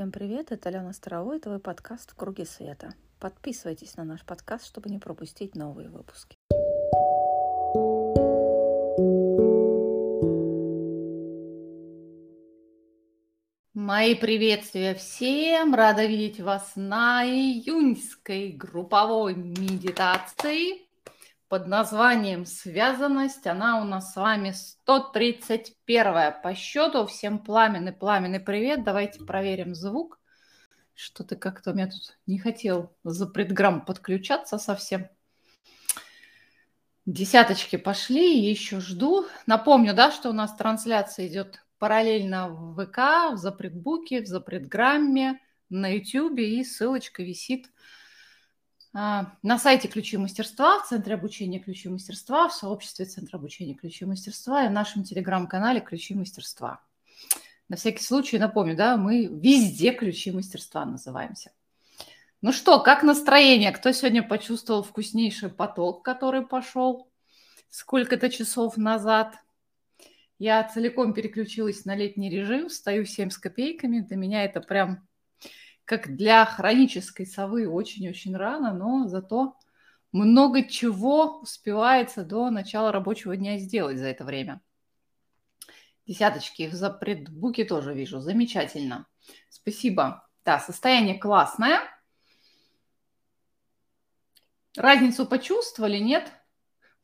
Всем привет, это Алена Старовой, это твой подкаст «В круге света». Подписывайтесь на наш подкаст, чтобы не пропустить новые выпуски. Мои приветствия всем! Рада видеть вас на июньской групповой медитации под названием «Связанность». Она у нас с вами 131 по счету. Всем пламенный, пламенный привет. Давайте проверим звук. Что-то как-то у меня тут не хотел за предграмм подключаться совсем. Десяточки пошли, еще жду. Напомню, да, что у нас трансляция идет параллельно в ВК, в запредбуке, в запредграмме, на YouTube, и ссылочка висит на сайте «Ключи мастерства», в Центре обучения «Ключи мастерства», в сообществе Центра обучения «Ключи мастерства» и в нашем телеграм-канале «Ключи мастерства». На всякий случай напомню, да, мы везде «Ключи мастерства» называемся. Ну что, как настроение? Кто сегодня почувствовал вкуснейший поток, который пошел сколько-то часов назад? Я целиком переключилась на летний режим, встаю в 7 с копейками. Для меня это прям как для хронической совы очень-очень рано, но зато много чего успевается до начала рабочего дня сделать за это время. Десяточки за предбуки тоже вижу. Замечательно. Спасибо. Да, состояние классное. Разницу почувствовали, нет?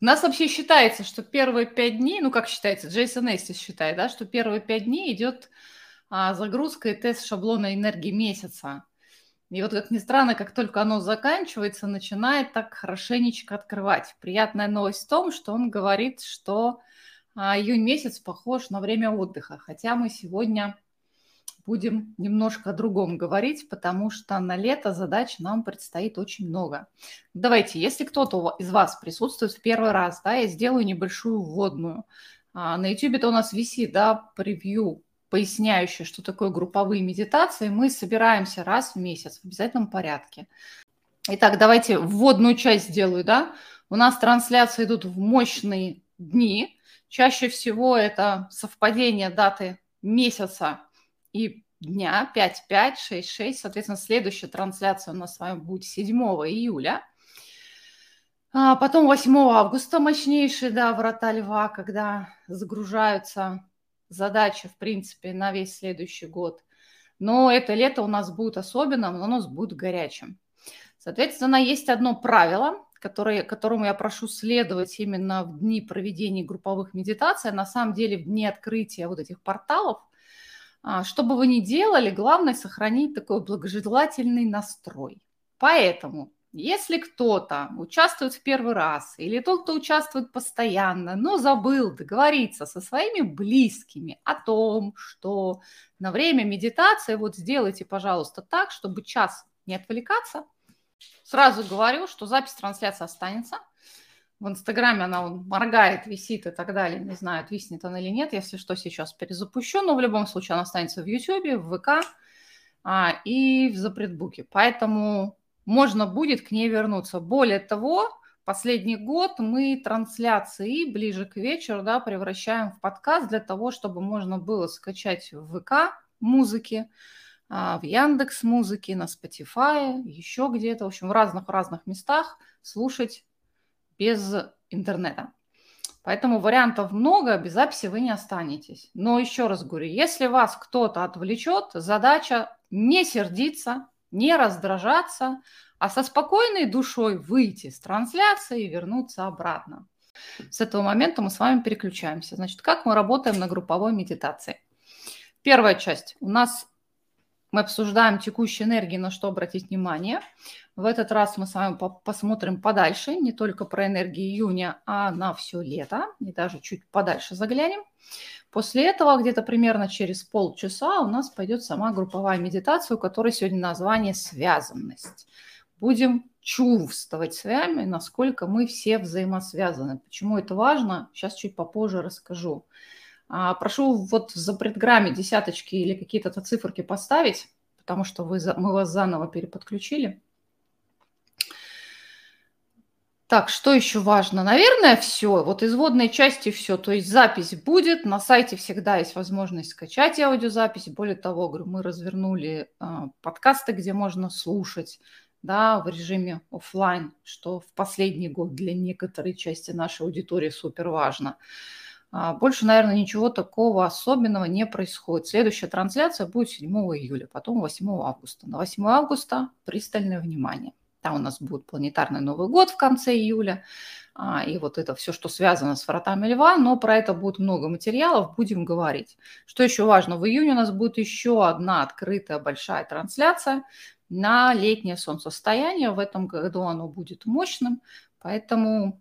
У нас вообще считается, что первые пять дней, ну как считается, Джейсон Эстис считает, да, что первые пять дней идет а, загрузка и тест шаблона энергии месяца. И вот, как ни странно, как только оно заканчивается, начинает так хорошенечко открывать. Приятная новость в том, что он говорит, что а, июнь месяц похож на время отдыха. Хотя мы сегодня будем немножко о другом говорить, потому что на лето задач нам предстоит очень много. Давайте, если кто-то из вас присутствует в первый раз, да, я сделаю небольшую вводную. А, на YouTube-то у нас висит, да, превью поясняющее, что такое групповые медитации, мы собираемся раз в месяц в обязательном порядке. Итак, давайте вводную часть сделаю, да. У нас трансляции идут в мощные дни. Чаще всего это совпадение даты месяца и дня 5-5, 6-6. Соответственно, следующая трансляция у нас с вами будет 7 июля. А потом 8 августа мощнейшие, да, врата льва, когда загружаются задача, в принципе, на весь следующий год. Но это лето у нас будет особенным, оно у нас будет горячим. Соответственно, есть одно правило, которое, которому я прошу следовать именно в дни проведения групповых медитаций, на самом деле в дни открытия вот этих порталов. А, что бы вы ни делали, главное сохранить такой благожелательный настрой. Поэтому если кто-то участвует в первый раз, или тот, кто участвует постоянно, но забыл договориться со своими близкими о том, что на время медитации вот сделайте, пожалуйста, так, чтобы час не отвлекаться, сразу говорю, что запись трансляции останется. В Инстаграме она он, моргает, висит и так далее. Не знаю, отвиснет она или нет, если что, сейчас перезапущу. Но в любом случае она останется в YouTube, в ВК а, и в запредбуке. Поэтому можно будет к ней вернуться. Более того, последний год мы трансляции ближе к вечеру да, превращаем в подкаст для того, чтобы можно было скачать в ВК музыки, а, в Яндекс музыки, на Spotify, еще где-то, в общем, в разных-разных местах слушать без интернета. Поэтому вариантов много, без записи вы не останетесь. Но еще раз говорю, если вас кто-то отвлечет, задача не сердиться, не раздражаться, а со спокойной душой выйти с трансляции и вернуться обратно. С этого момента мы с вами переключаемся. Значит, как мы работаем на групповой медитации? Первая часть. У нас мы обсуждаем текущие энергии, на что обратить внимание. В этот раз мы с вами посмотрим подальше, не только про энергии июня, а на все лето, и даже чуть подальше заглянем. После этого, где-то примерно через полчаса, у нас пойдет сама групповая медитация, у которой сегодня название «Связанность». Будем чувствовать с вами, насколько мы все взаимосвязаны. Почему это важно, сейчас чуть попозже расскажу. А, прошу вот за предграмме десяточки или какие-то циферки поставить, потому что вы, мы вас заново переподключили. Так, что еще важно? Наверное, все. Вот из водной части все. То есть запись будет. На сайте всегда есть возможность скачать аудиозапись. Более того, говорю, мы развернули э, подкасты, где можно слушать да, в режиме офлайн, что в последний год для некоторой части нашей аудитории супер важно. А, больше, наверное, ничего такого особенного не происходит. Следующая трансляция будет 7 июля, потом 8 августа. На 8 августа пристальное внимание. Там у нас будет планетарный Новый год в конце июля. А, и вот это все, что связано с вратами льва, но про это будет много материалов, будем говорить. Что еще важно, в июне у нас будет еще одна открытая большая трансляция на летнее солнцестояние. В этом году оно будет мощным, поэтому,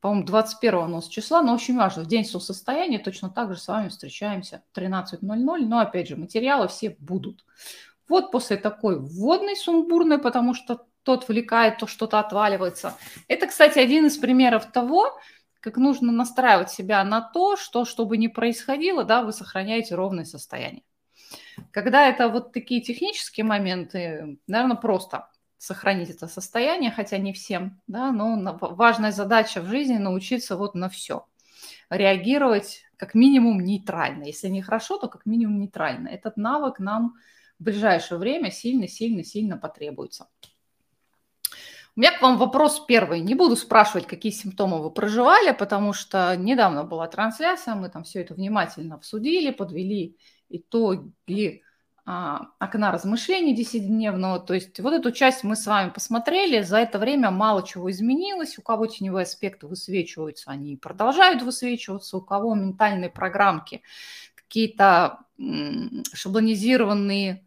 по-моему, 21 у нас числа, но очень важно, в день солнцестояния точно так же с вами встречаемся в 13.00, но, опять же, материалы все будут. Вот после такой вводной сумбурной, потому что то отвлекает, то что-то отваливается. Это, кстати, один из примеров того, как нужно настраивать себя на то, что, что бы ни происходило, да, вы сохраняете ровное состояние. Когда это вот такие технические моменты, наверное, просто сохранить это состояние, хотя не всем, да, но важная задача в жизни научиться вот на все. Реагировать как минимум нейтрально. Если не хорошо, то как минимум нейтрально. Этот навык нам в ближайшее время сильно-сильно-сильно потребуется. У меня к вам вопрос первый. Не буду спрашивать, какие симптомы вы проживали, потому что недавно была трансляция, мы там все это внимательно обсудили, подвели итоги а, окна размышлений десятидневного. То есть вот эту часть мы с вами посмотрели. За это время мало чего изменилось. У кого теневые аспекты высвечиваются, они продолжают высвечиваться. У кого ментальные программки, какие-то шаблонизированные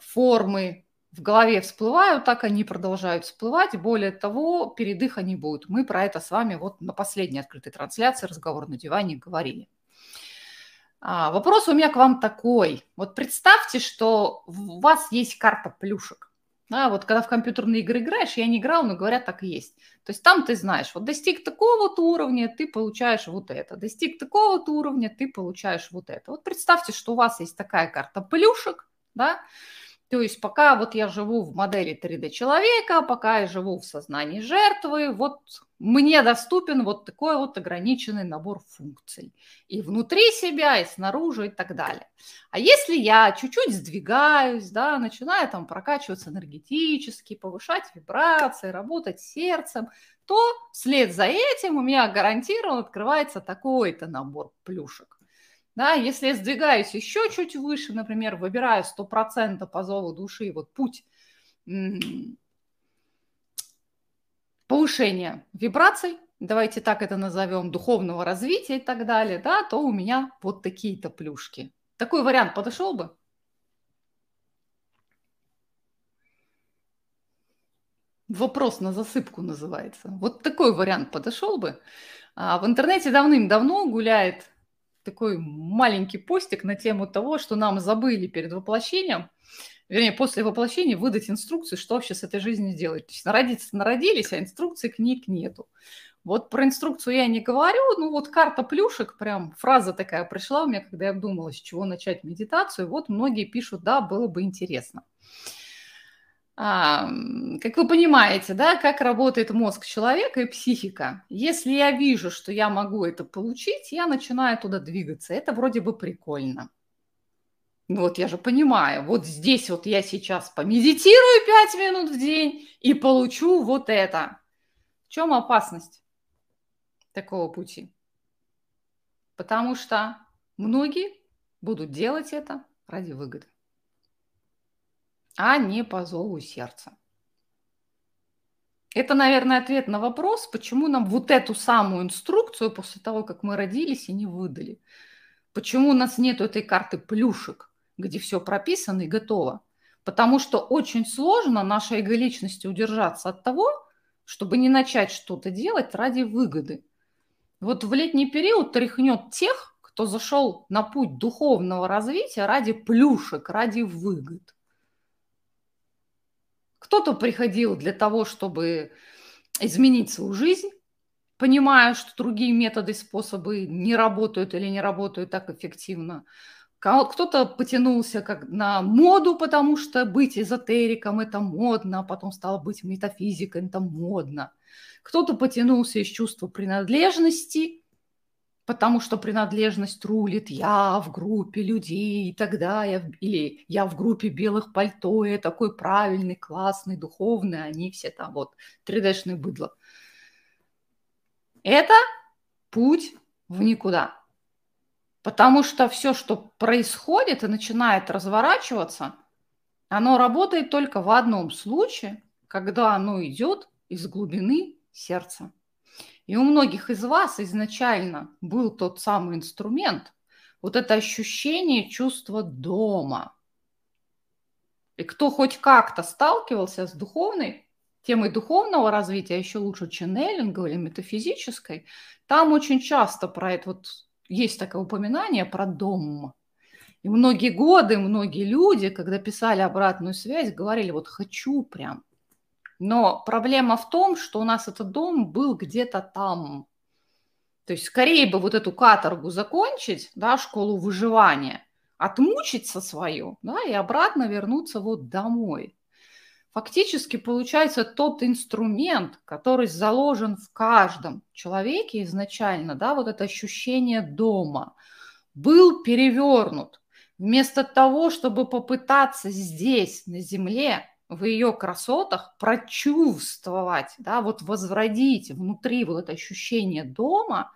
формы в голове всплывают, так они продолжают всплывать. Более того, передых они будут. Мы про это с вами вот на последней открытой трансляции «Разговор на диване» говорили. А, вопрос у меня к вам такой. Вот представьте, что у вас есть карта плюшек. Да, вот когда в компьютерные игры играешь, я не играл, но говорят, так и есть. То есть там ты знаешь, вот достиг такого-то уровня, ты получаешь вот это. Достиг такого-то уровня, ты получаешь вот это. Вот представьте, что у вас есть такая карта плюшек, да, то есть пока вот я живу в модели 3D человека, пока я живу в сознании жертвы, вот мне доступен вот такой вот ограниченный набор функций. И внутри себя, и снаружи, и так далее. А если я чуть-чуть сдвигаюсь, да, начинаю там прокачиваться энергетически, повышать вибрации, работать сердцем, то вслед за этим у меня гарантированно открывается такой-то набор плюшек. Да, если я сдвигаюсь еще чуть выше, например, выбираю 100% по зову души, вот путь повышения вибраций, давайте так это назовем, духовного развития и так далее, да, то у меня вот такие-то плюшки. Такой вариант подошел бы? Вопрос на засыпку называется. Вот такой вариант подошел бы. А в интернете давным-давно гуляет такой маленький постик на тему того, что нам забыли перед воплощением, вернее, после воплощения выдать инструкцию, что вообще с этой жизнью делать. То есть народиться народились, а инструкции книг нету. Вот про инструкцию я не говорю, ну вот карта плюшек, прям фраза такая пришла у меня, когда я думала, с чего начать медитацию. Вот многие пишут, да, было бы интересно. А, как вы понимаете, да, как работает мозг человека и психика. Если я вижу, что я могу это получить, я начинаю туда двигаться. Это вроде бы прикольно. Вот я же понимаю, вот здесь вот я сейчас помедитирую 5 минут в день и получу вот это. В чем опасность такого пути? Потому что многие будут делать это ради выгоды а не по зову сердца. Это, наверное, ответ на вопрос, почему нам вот эту самую инструкцию после того, как мы родились, и не выдали. Почему у нас нет этой карты плюшек, где все прописано и готово. Потому что очень сложно нашей эго-личности удержаться от того, чтобы не начать что-то делать ради выгоды. Вот в летний период тряхнет тех, кто зашел на путь духовного развития ради плюшек, ради выгод. Кто-то приходил для того, чтобы изменить свою жизнь, понимая, что другие методы, способы не работают или не работают так эффективно. Кто-то потянулся как на моду, потому что быть эзотериком – это модно, а потом стало быть метафизикой – это модно. Кто-то потянулся из чувства принадлежности, потому что принадлежность рулит я в группе людей, и тогда я, или я в группе белых пальто, я такой правильный, классный, духовный, они все там вот 3D-шные быдло. Это путь в никуда. Потому что все, что происходит и начинает разворачиваться, оно работает только в одном случае, когда оно идет из глубины сердца. И у многих из вас изначально был тот самый инструмент, вот это ощущение чувства дома. И кто хоть как-то сталкивался с духовной темой духовного развития, а еще лучше ченнелинга или метафизической, там очень часто про это вот есть такое упоминание про дом. И многие годы, многие люди, когда писали обратную связь, говорили, вот хочу прям. Но проблема в том, что у нас этот дом был где-то там. То есть скорее бы вот эту каторгу закончить, да, школу выживания, отмучиться свою, да, и обратно вернуться вот домой. Фактически получается тот инструмент, который заложен в каждом человеке изначально, да, вот это ощущение дома, был перевернут. Вместо того, чтобы попытаться здесь, на земле, в ее красотах прочувствовать, да, вот возродить внутри вот это ощущение дома,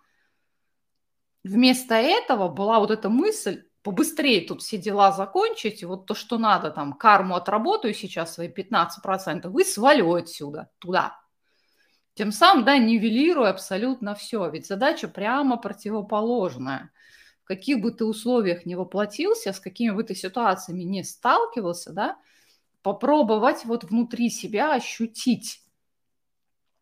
вместо этого была вот эта мысль, побыстрее тут все дела закончить, и вот то, что надо, там, карму отработаю сейчас свои 15%, и свалю отсюда, туда. Тем самым, да, нивелируя абсолютно все. Ведь задача прямо противоположная. Каких бы ты условиях не воплотился, с какими бы ты ситуациями не сталкивался, да, попробовать вот внутри себя ощутить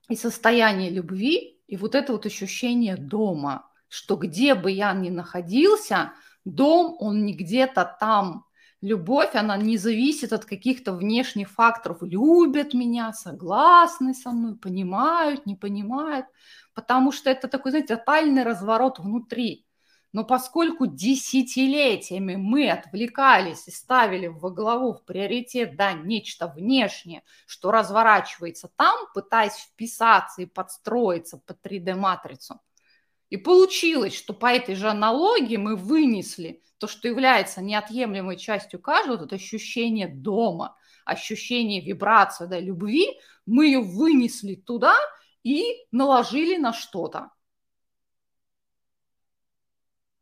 и состояние любви, и вот это вот ощущение дома, что где бы я ни находился – Дом, он не где-то там. Любовь, она не зависит от каких-то внешних факторов. Любят меня, согласны со мной, понимают, не понимают. Потому что это такой, знаете, тотальный разворот внутри. Но поскольку десятилетиями мы отвлекались и ставили во главу в приоритет, да, нечто внешнее, что разворачивается там, пытаясь вписаться и подстроиться под 3D-матрицу, и получилось, что по этой же аналогии мы вынесли то, что является неотъемлемой частью каждого, это ощущение дома, ощущение вибрации, да, любви, мы ее вынесли туда и наложили на что-то.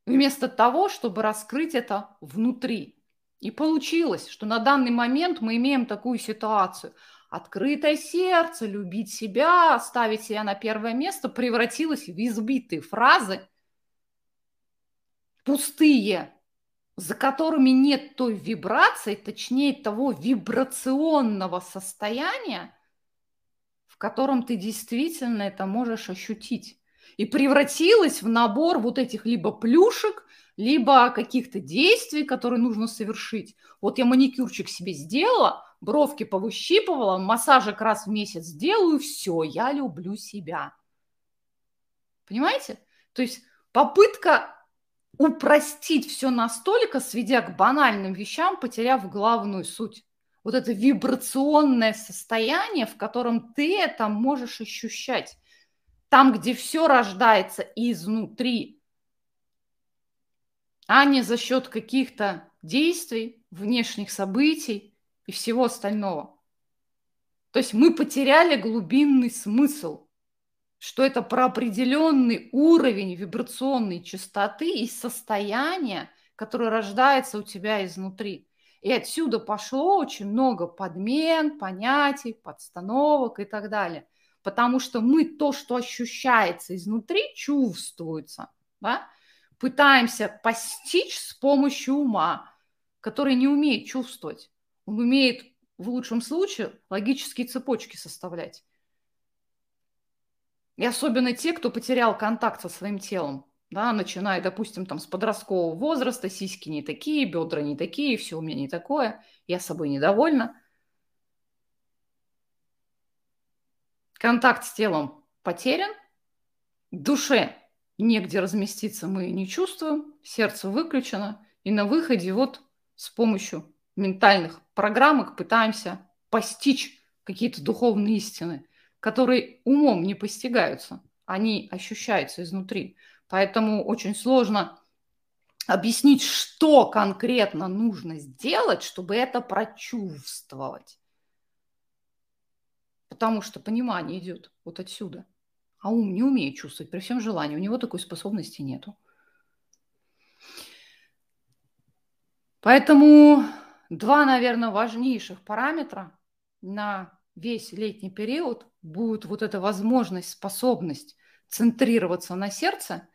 Вместо того, чтобы раскрыть это внутри. И получилось, что на данный момент мы имеем такую ситуацию – открытое сердце, любить себя, ставить себя на первое место превратилось в избитые фразы, пустые, за которыми нет той вибрации, точнее того вибрационного состояния, в котором ты действительно это можешь ощутить. И превратилась в набор вот этих либо плюшек, либо каких-то действий, которые нужно совершить. Вот я маникюрчик себе сделала, бровки повыщипывала, массажик раз в месяц делаю, все, я люблю себя. Понимаете? То есть попытка упростить все настолько, сведя к банальным вещам, потеряв главную суть. Вот это вибрационное состояние, в котором ты это можешь ощущать. Там, где все рождается изнутри, а не за счет каких-то действий, внешних событий, и всего остального. То есть мы потеряли глубинный смысл, что это про определенный уровень вибрационной частоты и состояния, которое рождается у тебя изнутри. И отсюда пошло очень много подмен, понятий, подстановок и так далее. Потому что мы то, что ощущается изнутри, чувствуется. Да? Пытаемся постичь с помощью ума, который не умеет чувствовать. Он умеет в лучшем случае логические цепочки составлять. И особенно те, кто потерял контакт со своим телом, да, начиная, допустим, там с подросткового возраста, сиськи не такие, бедра не такие, все у меня не такое, я собой недовольна. Контакт с телом потерян, душе негде разместиться мы не чувствуем, сердце выключено, И на выходе вот с помощью ментальных программок пытаемся постичь какие-то духовные истины, которые умом не постигаются, они ощущаются изнутри. Поэтому очень сложно объяснить, что конкретно нужно сделать, чтобы это прочувствовать. Потому что понимание идет вот отсюда. А ум не умеет чувствовать при всем желании. У него такой способности нету. Поэтому два, наверное, важнейших параметра на весь летний период будет вот эта возможность, способность центрироваться на сердце,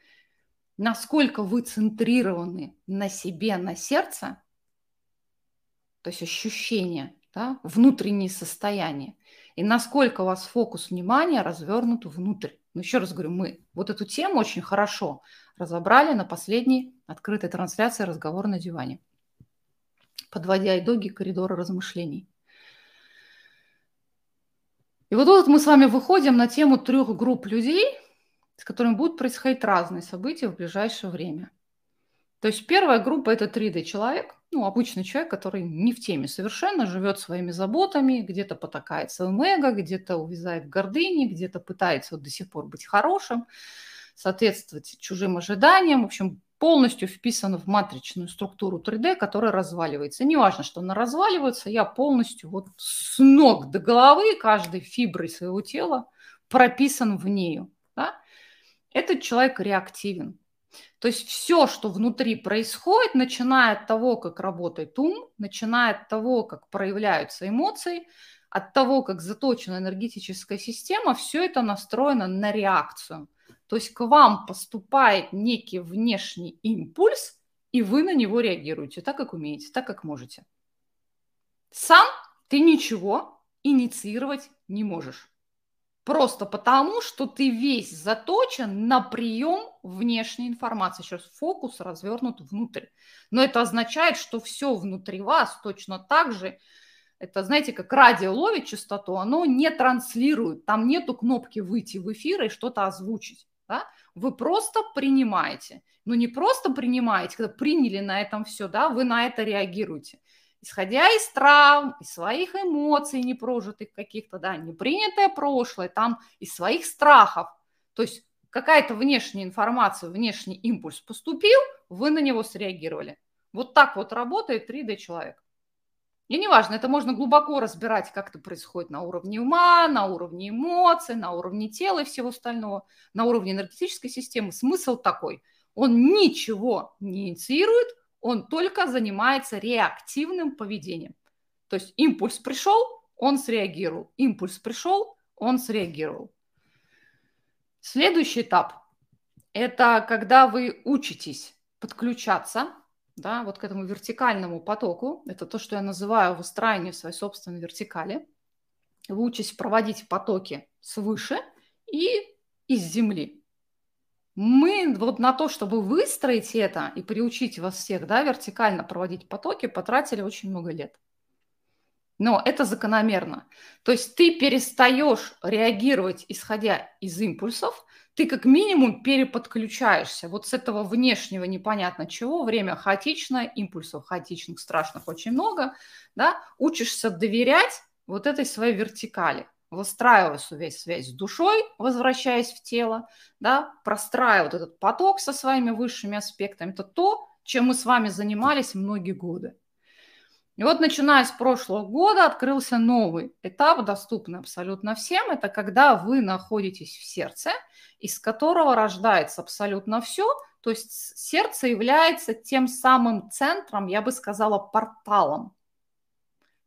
насколько вы центрированы на себе, на сердце, то есть ощущение, да, внутреннее состояние, и насколько у вас фокус внимания развернут внутрь. Но еще раз говорю, мы вот эту тему очень хорошо разобрали на последней открытой трансляции «Разговор на диване», подводя итоги коридора размышлений. И вот тут мы с вами выходим на тему трех групп людей, с которыми будут происходить разные события в ближайшее время. То есть первая группа – это 3D-человек, ну, обычный человек, который не в теме совершенно, живет своими заботами, где-то потакает своим эго, где-то увязает в гордыне, где-то пытается вот до сих пор быть хорошим, соответствовать чужим ожиданиям. В общем, полностью вписан в матричную структуру 3D, которая разваливается. Неважно, что она разваливается, я полностью вот с ног до головы, каждой фиброй своего тела прописан в нее. Да? Этот человек реактивен. То есть все, что внутри происходит, начиная от того, как работает ум, начиная от того, как проявляются эмоции, от того, как заточена энергетическая система, все это настроено на реакцию – то есть к вам поступает некий внешний импульс, и вы на него реагируете так, как умеете, так, как можете. Сам ты ничего инициировать не можешь. Просто потому, что ты весь заточен на прием внешней информации. Сейчас фокус развернут внутрь. Но это означает, что все внутри вас точно так же, это, знаете, как радио ловит частоту, оно не транслирует. Там нету кнопки выйти в эфир и что-то озвучить да, вы просто принимаете. Ну, не просто принимаете, когда приняли на этом все, да, вы на это реагируете. Исходя из травм, из своих эмоций непрожитых каких-то, да, непринятое прошлое, там, из своих страхов. То есть какая-то внешняя информация, внешний импульс поступил, вы на него среагировали. Вот так вот работает 3D-человек. И неважно, это можно глубоко разбирать, как это происходит на уровне ума, на уровне эмоций, на уровне тела и всего остального, на уровне энергетической системы. Смысл такой. Он ничего не инициирует, он только занимается реактивным поведением. То есть импульс пришел, он среагировал. Импульс пришел, он среагировал. Следующий этап – это когда вы учитесь подключаться да, вот к этому вертикальному потоку. Это то, что я называю выстраивание своей собственной вертикали. Вы учитесь проводить потоки свыше и из земли. Мы вот на то, чтобы выстроить это и приучить вас всех да, вертикально проводить потоки, потратили очень много лет. Но это закономерно. То есть ты перестаешь реагировать, исходя из импульсов, ты как минимум переподключаешься. Вот с этого внешнего непонятно чего, время хаотичное, импульсов хаотичных, страшных очень много, да, учишься доверять вот этой своей вертикали, выстраивая связь, связь с душой, возвращаясь в тело, да, простраивая вот этот поток со своими высшими аспектами. Это то, чем мы с вами занимались многие годы. И вот начиная с прошлого года открылся новый этап, доступный абсолютно всем. Это когда вы находитесь в сердце, из которого рождается абсолютно все. То есть сердце является тем самым центром, я бы сказала, порталом,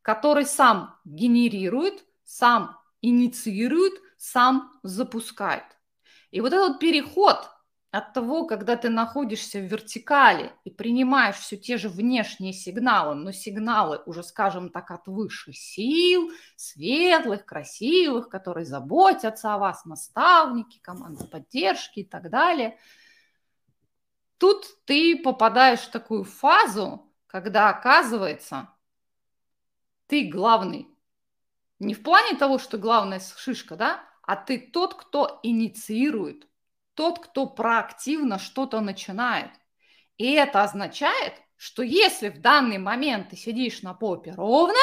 который сам генерирует, сам инициирует, сам запускает. И вот этот переход от того, когда ты находишься в вертикали и принимаешь все те же внешние сигналы, но сигналы уже, скажем так, от высших сил, светлых, красивых, которые заботятся о вас, наставники, команды поддержки и так далее. Тут ты попадаешь в такую фазу, когда оказывается, ты главный. Не в плане того, что главная шишка, да, а ты тот, кто инициирует – тот, кто проактивно что-то начинает. И это означает, что если в данный момент ты сидишь на попе ровно,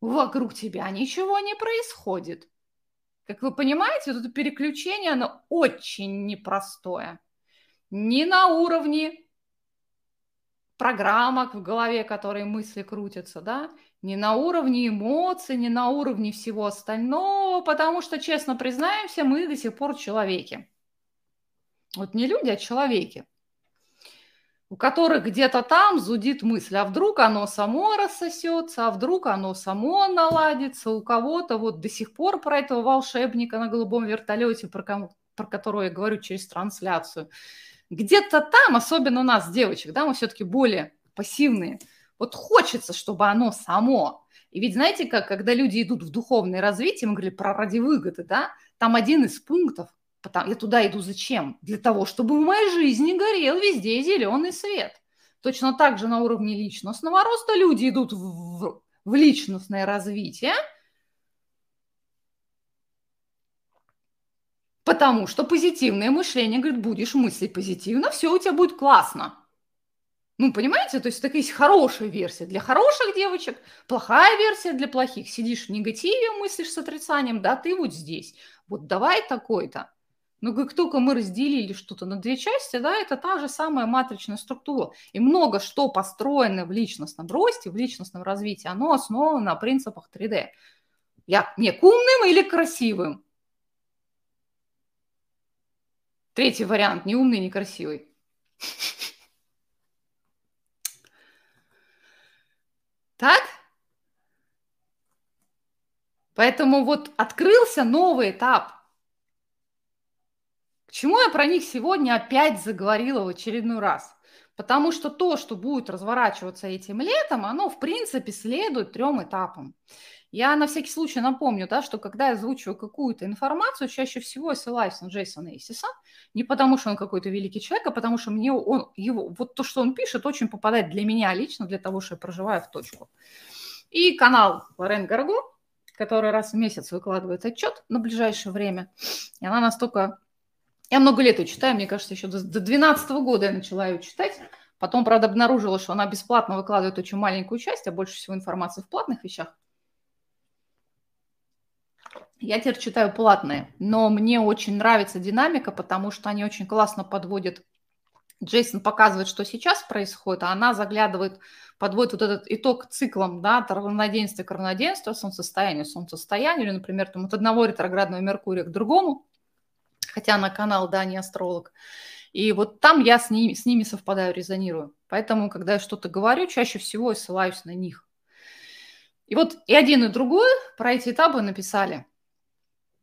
вокруг тебя ничего не происходит. Как вы понимаете, это переключение, оно очень непростое. Не на уровне программок в голове, которые мысли крутятся, да, не на уровне эмоций, не на уровне всего остального, потому что, честно признаемся, мы до сих пор человеки. Вот не люди, а человеки у которых где-то там зудит мысль, а вдруг оно само рассосется, а вдруг оно само наладится, у кого-то вот до сих пор про этого волшебника на голубом вертолете, про, кому, про которого я говорю через трансляцию. Где-то там, особенно у нас, девочек, да, мы все-таки более пассивные, вот хочется, чтобы оно само. И ведь знаете, как, когда люди идут в духовное развитие, мы говорили про ради выгоды, да, там один из пунктов – Потому, я туда иду зачем? Для того, чтобы в моей жизни горел везде зеленый свет. Точно так же на уровне личностного роста люди идут в, в личностное развитие, потому что позитивное мышление говорит, будешь мыслить позитивно, все у тебя будет классно. Ну, понимаете, то есть такая есть хорошая версия для хороших девочек, плохая версия для плохих. Сидишь в негативе, мыслишь с отрицанием, да, ты вот здесь. Вот давай такой-то. Но как только мы разделили что-то на две части, да, это та же самая матричная структура. И много что построено в личностном росте, в личностном развитии, оно основано на принципах 3D. Я не к умным или красивым. Третий вариант, не умный, не красивый. Так? Поэтому вот открылся новый этап – к чему я про них сегодня опять заговорила в очередной раз? Потому что то, что будет разворачиваться этим летом, оно, в принципе, следует трем этапам. Я на всякий случай напомню, да, что когда я озвучиваю какую-то информацию, чаще всего я ссылаюсь на Джейсона Эйсиса, не потому что он какой-то великий человек, а потому что мне он, его, вот то, что он пишет, очень попадает для меня лично, для того, что я проживаю в точку. И канал Лорен Гарго, который раз в месяц выкладывает отчет на ближайшее время, и она настолько я много лет ее читаю, мне кажется, еще до 2012 года я начала ее читать. Потом, правда, обнаружила, что она бесплатно выкладывает очень маленькую часть, а больше всего информации в платных вещах. Я теперь читаю платные, но мне очень нравится динамика, потому что они очень классно подводят. Джейсон показывает, что сейчас происходит, а она заглядывает, подводит вот этот итог циклом, да, от равноденствия к равноденствию, солнцестоянию, солнцестоянию, или, например, там, от одного ретроградного Меркурия к другому – хотя на канал, да, не астролог. И вот там я с ними, с ними совпадаю, резонирую. Поэтому, когда я что-то говорю, чаще всего я ссылаюсь на них. И вот и один, и другой про эти этапы написали.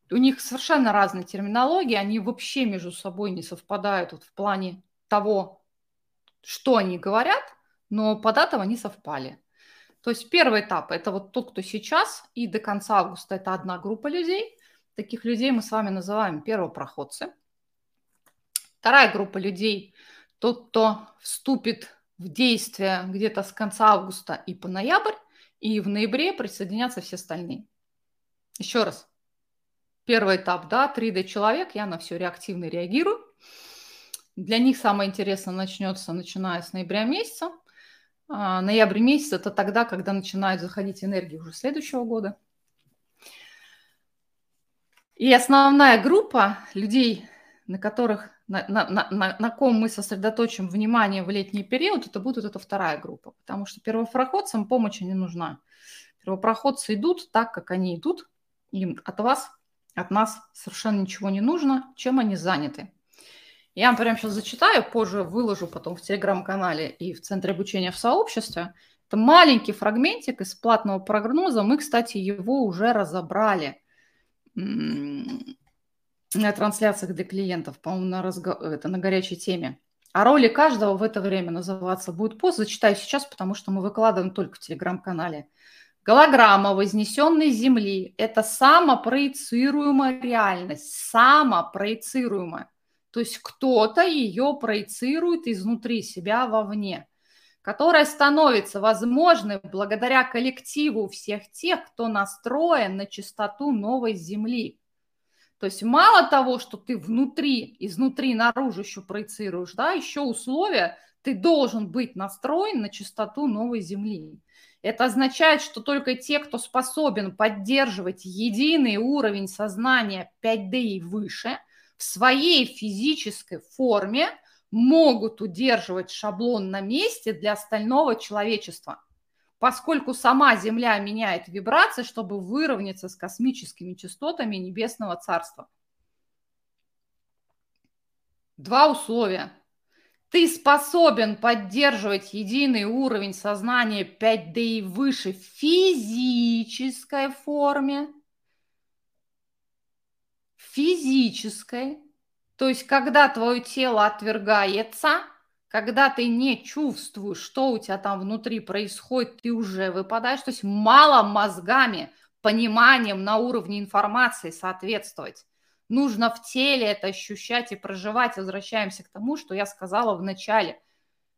У них совершенно разные терминологии, они вообще между собой не совпадают вот в плане того, что они говорят, но по датам они совпали. То есть первый этап – это вот тот, кто сейчас, и до конца августа это одна группа людей. Таких людей мы с вами называем первопроходцы. Вторая группа людей – тот, кто вступит в действие где-то с конца августа и по ноябрь, и в ноябре присоединятся все остальные. Еще раз. Первый этап, да, 3D-человек, я на все реактивно реагирую. Для них самое интересное начнется, начиная с ноября месяца. А, ноябрь месяц – это тогда, когда начинают заходить энергии уже следующего года – и основная группа людей, на которых, на, на, на, на ком мы сосредоточим внимание в летний период, это будет эта вторая группа, потому что первопроходцам помощь не нужна. Первопроходцы идут так, как они идут, им от вас, от нас совершенно ничего не нужно, чем они заняты. Я вам прямо сейчас зачитаю, позже выложу потом в телеграм-канале и в центре обучения в сообществе. Это маленький фрагментик из платного прогноза. Мы, кстати, его уже разобрали – на трансляциях для клиентов, по-моему, на, разго... это на горячей теме. А роли каждого в это время называться будет пост. Зачитаю сейчас, потому что мы выкладываем только в телеграм-канале. Голограмма вознесенной Земли – это самопроецируемая реальность, самопроецируемая. То есть кто-то ее проецирует изнутри себя вовне которая становится возможной благодаря коллективу всех тех, кто настроен на чистоту новой Земли. То есть мало того, что ты внутри, изнутри наружу еще проецируешь, да, еще условия Ты должен быть настроен на частоту новой Земли. Это означает, что только те, кто способен поддерживать единый уровень сознания 5D и выше в своей физической форме, могут удерживать шаблон на месте для остального человечества. Поскольку сама Земля меняет вибрации, чтобы выровняться с космическими частотами Небесного Царства. Два условия. Ты способен поддерживать единый уровень сознания 5D и выше в физической форме. Физической. То есть, когда твое тело отвергается, когда ты не чувствуешь, что у тебя там внутри происходит, ты уже выпадаешь. То есть мало мозгами, пониманием на уровне информации соответствовать. Нужно в теле это ощущать и проживать. Возвращаемся к тому, что я сказала в начале.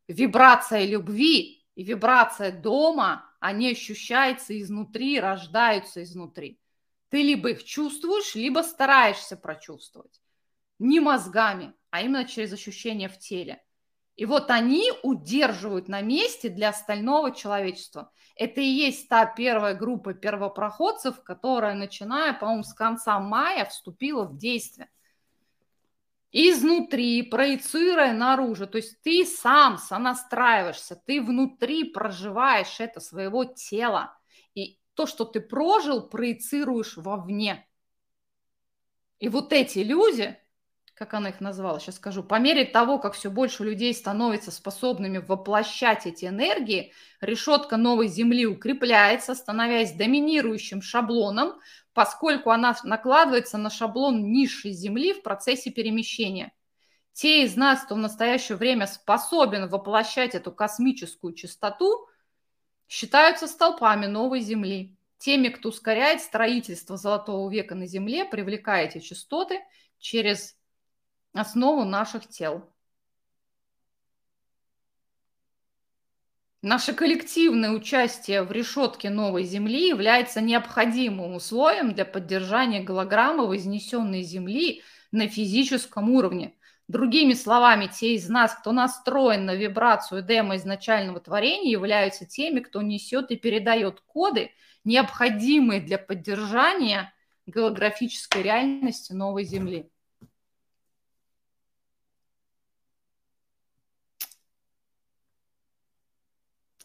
Вибрация любви и вибрация дома, они ощущаются изнутри, рождаются изнутри. Ты либо их чувствуешь, либо стараешься прочувствовать. Не мозгами, а именно через ощущения в теле. И вот они удерживают на месте для остального человечества. Это и есть та первая группа первопроходцев, которая, начиная, по-моему, с конца мая, вступила в действие. Изнутри, проецируя наружу. То есть ты сам сонастраиваешься, ты внутри проживаешь это своего тела. И то, что ты прожил, проецируешь вовне. И вот эти люди, как она их назвала, сейчас скажу, по мере того, как все больше людей становится способными воплощать эти энергии, решетка новой Земли укрепляется, становясь доминирующим шаблоном, поскольку она накладывается на шаблон низшей Земли в процессе перемещения. Те из нас, кто в настоящее время способен воплощать эту космическую частоту, считаются столпами новой Земли. Теми, кто ускоряет строительство Золотого века на Земле, привлекая эти частоты через основу наших тел. Наше коллективное участие в решетке новой Земли является необходимым условием для поддержания голограммы вознесенной Земли на физическом уровне. Другими словами, те из нас, кто настроен на вибрацию демо изначального творения, являются теми, кто несет и передает коды, необходимые для поддержания голографической реальности новой Земли.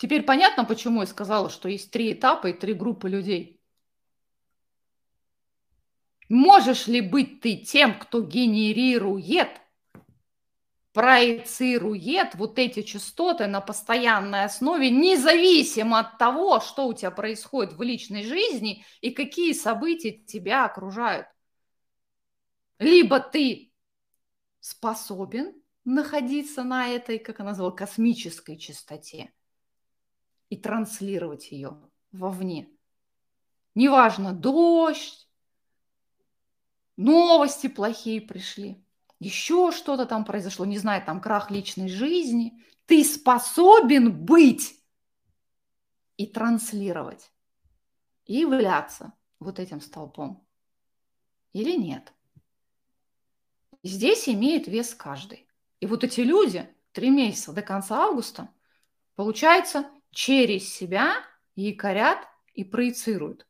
Теперь понятно, почему я сказала, что есть три этапа и три группы людей. Можешь ли быть ты тем, кто генерирует, проецирует вот эти частоты на постоянной основе, независимо от того, что у тебя происходит в личной жизни и какие события тебя окружают? Либо ты способен находиться на этой, как она назвала, космической частоте – и транслировать ее вовне. Неважно, дождь, новости плохие пришли, еще что-то там произошло, не знаю, там крах личной жизни. Ты способен быть и транслировать, и являться вот этим столпом или нет. Здесь имеет вес каждый. И вот эти люди три месяца до конца августа, получается, через себя якорят и проецируют.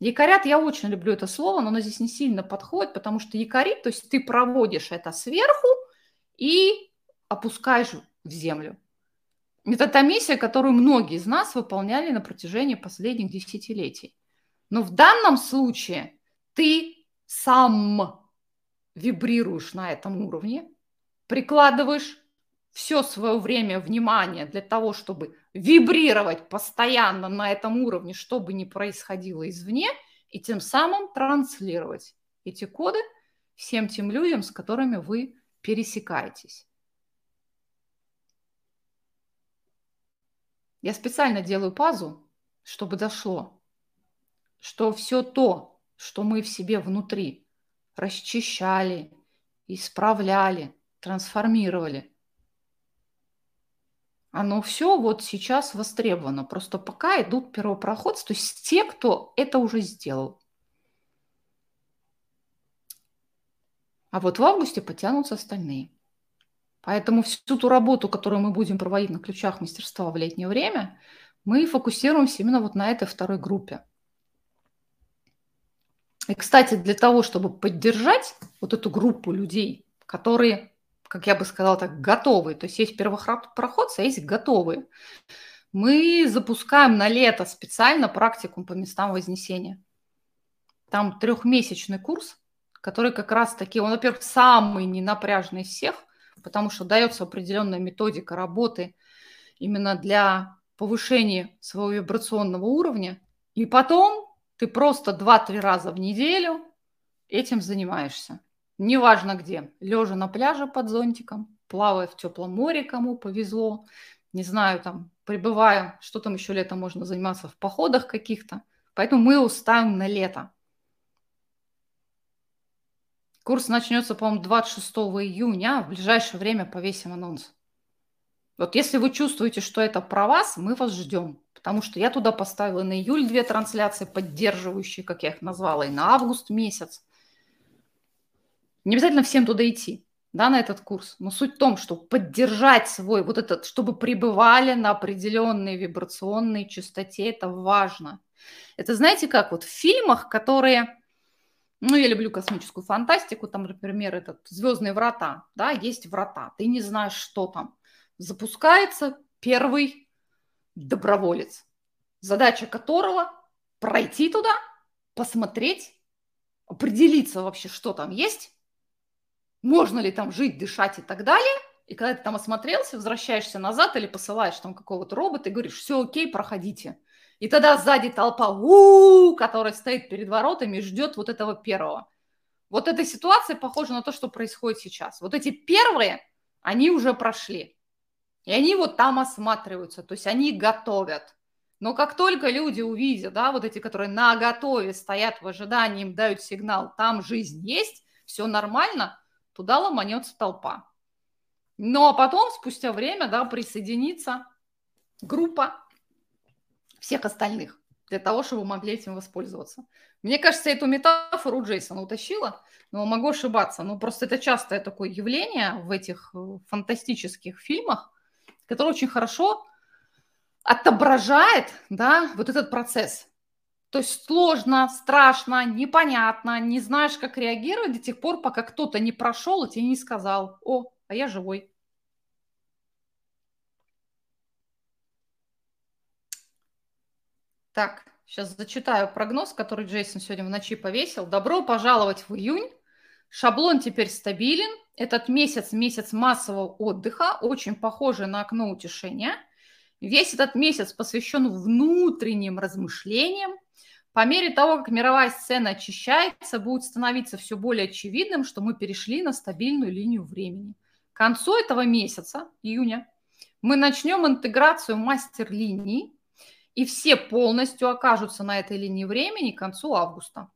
Якорят, я очень люблю это слово, но оно здесь не сильно подходит, потому что якорит, то есть ты проводишь это сверху и опускаешь в землю. Это та миссия, которую многие из нас выполняли на протяжении последних десятилетий. Но в данном случае ты сам вибрируешь на этом уровне, прикладываешь все свое время, внимание для того, чтобы вибрировать постоянно на этом уровне, что бы ни происходило извне, и тем самым транслировать эти коды всем тем людям, с которыми вы пересекаетесь. Я специально делаю пазу, чтобы дошло, что все то, что мы в себе внутри расчищали, исправляли, трансформировали – оно все вот сейчас востребовано. Просто пока идут первопроходцы, то есть те, кто это уже сделал. А вот в августе потянутся остальные. Поэтому всю ту работу, которую мы будем проводить на ключах мастерства в летнее время, мы фокусируемся именно вот на этой второй группе. И, кстати, для того, чтобы поддержать вот эту группу людей, которые, как я бы сказала так, готовые, то есть есть первопроходцы, а есть готовые, мы запускаем на лето специально практикум по местам вознесения. Там трехмесячный курс, который как раз таки, он, во-первых, самый ненапряжный из всех, потому что дается определенная методика работы именно для повышения своего вибрационного уровня. И потом ты просто 2-3 раза в неделю этим занимаешься. Неважно где. Лежа на пляже под зонтиком, плавая в теплом море, кому повезло, не знаю, там, пребывая, что там еще летом можно заниматься, в походах каких-то. Поэтому мы его ставим на лето. Курс начнется, по-моему, 26 июня, в ближайшее время повесим анонс. Вот если вы чувствуете, что это про вас, мы вас ждем. Потому что я туда поставила на июль две трансляции, поддерживающие, как я их назвала, и на август месяц. Не обязательно всем туда идти, да, на этот курс. Но суть в том, что поддержать свой, вот этот, чтобы пребывали на определенной вибрационной частоте, это важно. Это знаете как, вот в фильмах, которые ну, я люблю космическую фантастику, там, например, этот «Звездные врата», да, есть врата, ты не знаешь, что там. Запускается первый доброволец, задача которого пройти туда, посмотреть, определиться вообще, что там есть, можно ли там жить, дышать и так далее. И когда ты там осмотрелся, возвращаешься назад или посылаешь там какого-то робота и говоришь, все окей, проходите. И тогда сзади толпа, у, которая стоит перед воротами и ждет вот этого первого. Вот эта ситуация похожа на то, что происходит сейчас. Вот эти первые, они уже прошли. И они вот там осматриваются, то есть они готовят. Но как только люди увидят, да, вот эти, которые на готове стоят в ожидании, им дают сигнал, там жизнь есть, все нормально, туда ломанется толпа. Ну а потом, спустя время, да, присоединится группа всех остальных для того, чтобы могли этим воспользоваться. Мне кажется, эту метафору Джейсона утащила, но могу ошибаться. Но просто это частое такое явление в этих фантастических фильмах, которое очень хорошо отображает да, вот этот процесс. То есть сложно, страшно, непонятно, не знаешь, как реагировать до тех пор, пока кто-то не прошел и тебе не сказал, о, а я живой. Так, сейчас зачитаю прогноз, который Джейсон сегодня в ночи повесил. Добро пожаловать в июнь. Шаблон теперь стабилен. Этот месяц – месяц массового отдыха, очень похожий на окно утешения. Весь этот месяц посвящен внутренним размышлениям. По мере того, как мировая сцена очищается, будет становиться все более очевидным, что мы перешли на стабильную линию времени. К концу этого месяца, июня, мы начнем интеграцию мастер-линий, и все полностью окажутся на этой линии времени к концу августа.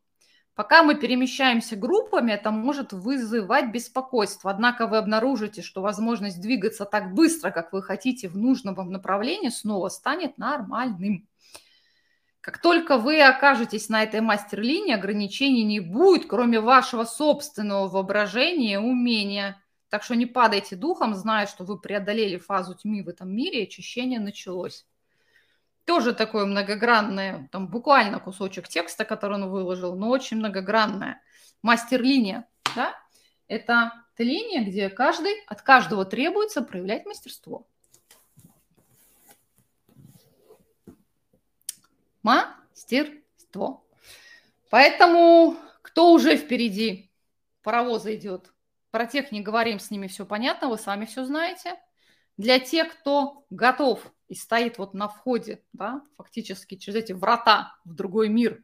Пока мы перемещаемся группами, это может вызывать беспокойство. Однако вы обнаружите, что возможность двигаться так быстро, как вы хотите, в нужном вам направлении, снова станет нормальным. Как только вы окажетесь на этой мастер-линии, ограничений не будет, кроме вашего собственного воображения и умения. Так что не падайте духом, зная, что вы преодолели фазу тьмы в этом мире, и очищение началось тоже такое многогранное, там буквально кусочек текста, который он выложил, но очень многогранное. Мастер-линия, да, это линия, где каждый, от каждого требуется проявлять мастерство. Мастерство. Поэтому кто уже впереди паровоза идет, про тех не говорим, с ними все понятно, вы сами все знаете. Для тех, кто готов и стоит вот на входе, да, фактически через эти врата в другой мир.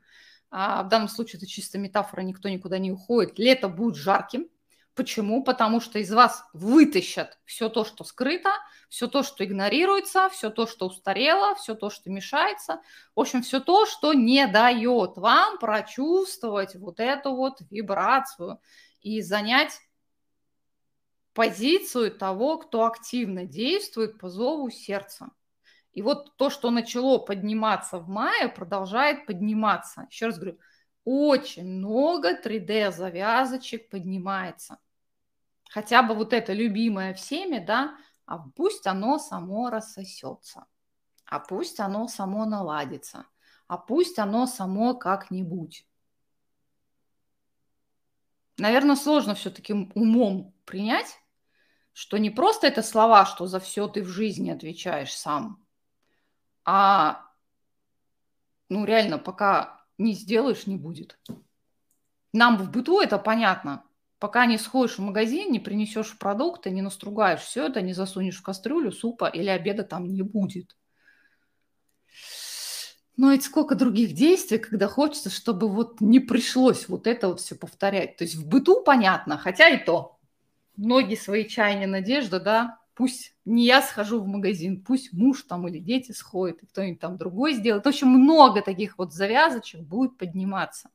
А в данном случае это чисто метафора, никто никуда не уходит. Лето будет жарким. Почему? Потому что из вас вытащат все то, что скрыто, все то, что игнорируется, все то, что устарело, все то, что мешается. В общем, все то, что не дает вам прочувствовать вот эту вот вибрацию и занять позицию того, кто активно действует по зову сердца. И вот то, что начало подниматься в мае, продолжает подниматься. Еще раз говорю, очень много 3D-завязочек поднимается. Хотя бы вот это любимое всеми, да, а пусть оно само рассосется, а пусть оно само наладится, а пусть оно само как-нибудь. Наверное, сложно все-таки умом принять, что не просто это слова, что за все ты в жизни отвечаешь сам, а ну реально пока не сделаешь, не будет. Нам в быту это понятно. Пока не сходишь в магазин, не принесешь продукты, не настругаешь все это, не засунешь в кастрюлю супа или обеда там не будет. Но ведь сколько других действий, когда хочется, чтобы вот не пришлось вот это вот все повторять. То есть в быту понятно, хотя и то. Многие свои чаяния, надежды, да, пусть не я схожу в магазин, пусть муж там или дети сходят, и кто-нибудь там другой сделает. В общем, много таких вот завязочек будет подниматься.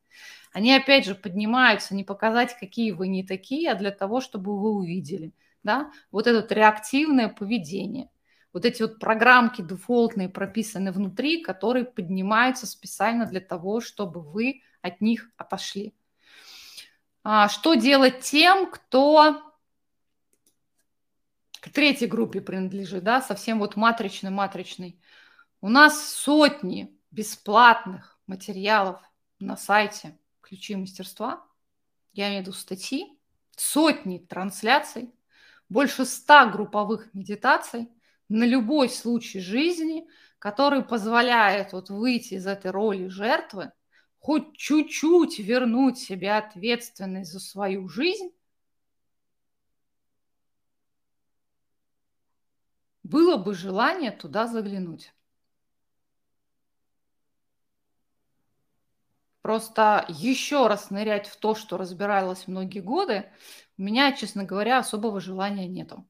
Они, опять же, поднимаются не показать, какие вы не такие, а для того, чтобы вы увидели, да, вот это реактивное поведение. Вот эти вот программки дефолтные прописаны внутри, которые поднимаются специально для того, чтобы вы от них отошли. А что делать тем, кто к третьей группе принадлежит, да, совсем вот матричный-матричный. У нас сотни бесплатных материалов на сайте «Ключи мастерства». Я имею в виду статьи, сотни трансляций, больше ста групповых медитаций на любой случай жизни, который позволяет вот выйти из этой роли жертвы, хоть чуть-чуть вернуть себе ответственность за свою жизнь было бы желание туда заглянуть. Просто еще раз нырять в то, что разбиралась многие годы, у меня, честно говоря, особого желания нету.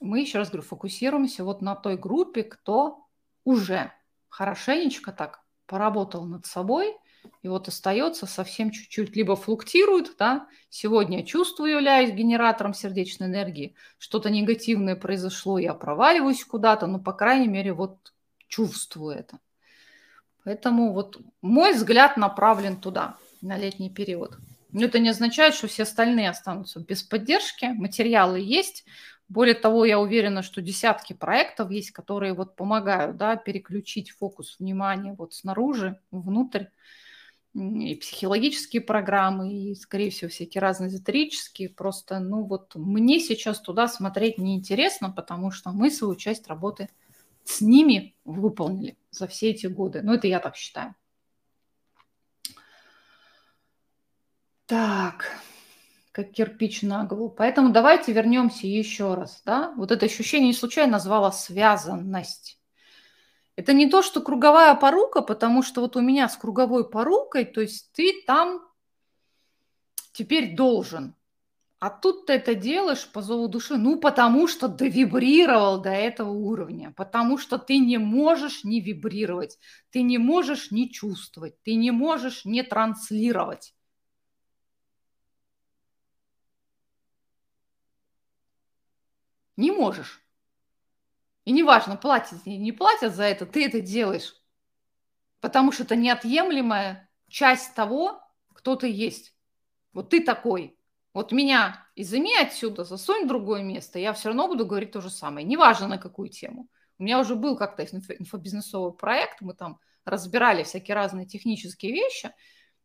Мы, еще раз говорю, фокусируемся вот на той группе, кто уже хорошенечко так поработал над собой – и вот остается совсем чуть-чуть, либо флуктирует, да, сегодня чувствую, являюсь генератором сердечной энергии, что-то негативное произошло, я проваливаюсь куда-то, но, по крайней мере, вот чувствую это. Поэтому вот мой взгляд направлен туда, на летний период. Но это не означает, что все остальные останутся без поддержки. Материалы есть. Более того, я уверена, что десятки проектов есть, которые вот помогают да, переключить фокус внимания вот снаружи, внутрь и психологические программы, и, скорее всего, всякие разные эзотерические. Просто, ну вот, мне сейчас туда смотреть неинтересно, потому что мы свою часть работы с ними выполнили за все эти годы. Ну, это я так считаю. Так, как кирпич на голову. Поэтому давайте вернемся еще раз. Да? Вот это ощущение не случайно назвала связанность. Это не то, что круговая порука, потому что вот у меня с круговой порукой, то есть ты там теперь должен. А тут ты это делаешь по зову души, ну, потому что довибрировал до этого уровня, потому что ты не можешь не вибрировать, ты не можешь не чувствовать, ты не можешь не транслировать. Не можешь. И неважно, платят или не платят за это, ты это делаешь. Потому что это неотъемлемая часть того, кто ты есть. Вот ты такой. Вот меня изыми отсюда, засунь в другое место, я все равно буду говорить то же самое. Неважно, на какую тему. У меня уже был как-то инфобизнесовый проект, мы там разбирали всякие разные технические вещи.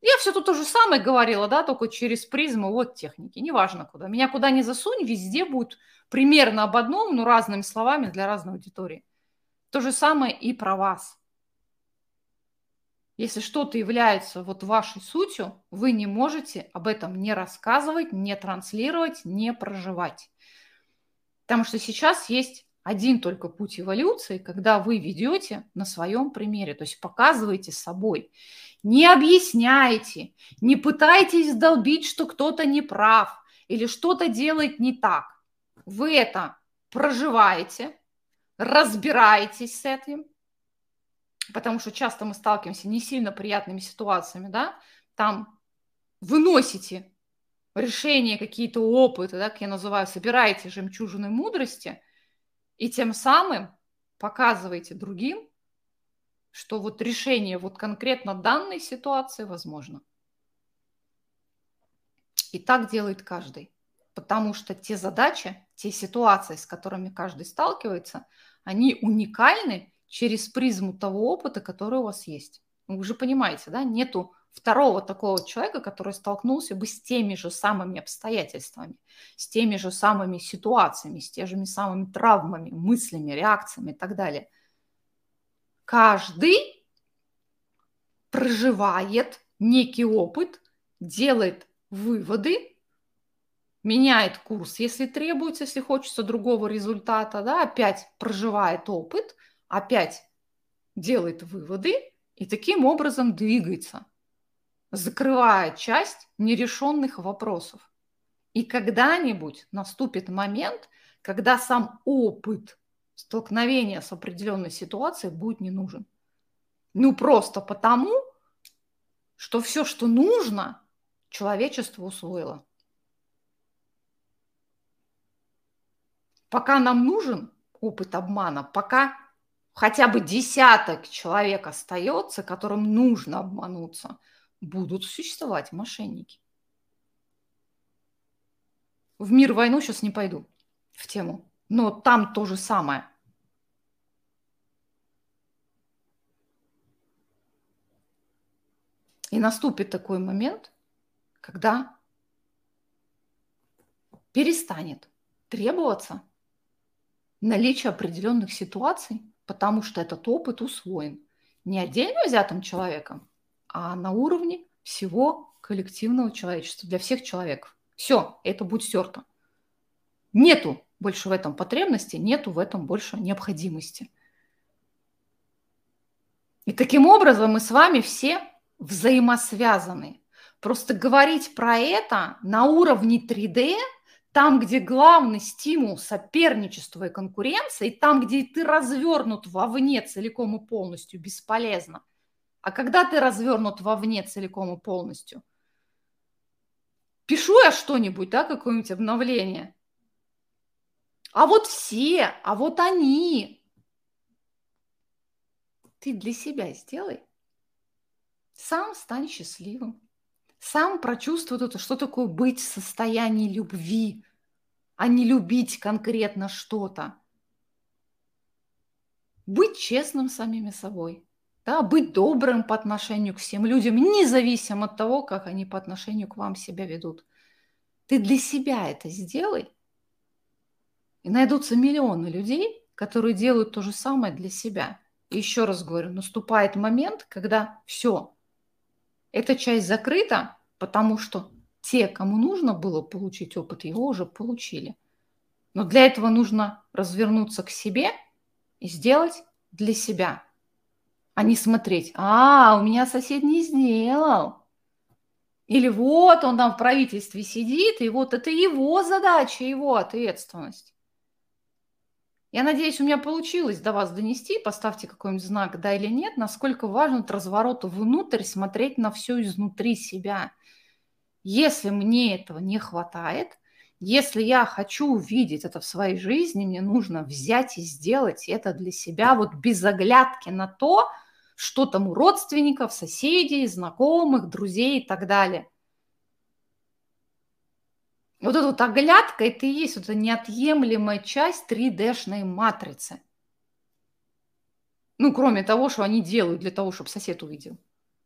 Я все тут то же самое говорила, да, только через призму вот техники, неважно куда. Меня куда ни засунь, везде будет примерно об одном, но разными словами для разной аудитории. То же самое и про вас. Если что-то является вот вашей сутью, вы не можете об этом не рассказывать, не транслировать, не проживать. Потому что сейчас есть один только путь эволюции, когда вы ведете на своем примере, то есть показываете собой. Не объясняете, не пытайтесь долбить, что кто-то не прав или что-то делает не так вы это проживаете, разбираетесь с этим, потому что часто мы сталкиваемся не сильно приятными ситуациями, да, там выносите решения, какие-то опыты, да, как я называю, собираете жемчужины мудрости, и тем самым показываете другим, что вот решение вот конкретно данной ситуации возможно. И так делает каждый. потому что те задачи, те ситуации, с которыми каждый сталкивается, они уникальны через призму того опыта, который у вас есть. Вы же понимаете, да, нету второго такого человека, который столкнулся бы с теми же самыми обстоятельствами, с теми же самыми ситуациями, с теми же самыми травмами, мыслями, реакциями и так далее. Каждый проживает некий опыт, делает выводы, меняет курс, если требуется, если хочется другого результата, да, опять проживает опыт, опять делает выводы и таким образом двигается, закрывая часть нерешенных вопросов. И когда-нибудь наступит момент, когда сам опыт столкновения с определенной ситуацией будет не нужен. Ну, просто потому, что все, что нужно, человечество усвоило. Пока нам нужен опыт обмана, пока хотя бы десяток человек остается, которым нужно обмануться, будут существовать мошенники. В мир войну сейчас не пойду в тему, но там то же самое. И наступит такой момент, когда перестанет требоваться наличие определенных ситуаций, потому что этот опыт усвоен не отдельно взятым человеком, а на уровне всего коллективного человечества, для всех человеков. Все, это будет стерто. Нету больше в этом потребности, нету в этом больше необходимости. И таким образом мы с вами все взаимосвязаны. Просто говорить про это на уровне 3D, там, где главный стимул соперничества и конкуренции, там, где ты развернут вовне целиком и полностью, бесполезно. А когда ты развернут вовне целиком и полностью? Пишу я что-нибудь, да, какое-нибудь обновление. А вот все, а вот они. Ты для себя сделай. Сам стань счастливым. Сам прочувствуй это, что такое быть в состоянии любви, а не любить конкретно что-то. Быть честным самими собой, да, быть добрым по отношению к всем людям, независимо от того, как они по отношению к вам себя ведут. Ты для себя это сделай, и найдутся миллионы людей, которые делают то же самое для себя. И еще раз говорю, наступает момент, когда все, эта часть закрыта, потому что те, кому нужно было получить опыт, его уже получили. Но для этого нужно развернуться к себе и сделать для себя, а не смотреть, а, у меня сосед не сделал. Или вот он там в правительстве сидит, и вот это его задача, его ответственность. Я надеюсь, у меня получилось до вас донести, поставьте какой-нибудь знак, да или нет, насколько важен этот разворот внутрь, смотреть на все изнутри себя. Если мне этого не хватает, если я хочу увидеть это в своей жизни, мне нужно взять и сделать это для себя вот без оглядки на то, что там у родственников, соседей, знакомых, друзей и так далее. Вот эта вот оглядка, это и есть вот эта неотъемлемая часть 3D-шной матрицы. Ну, кроме того, что они делают для того, чтобы сосед увидел.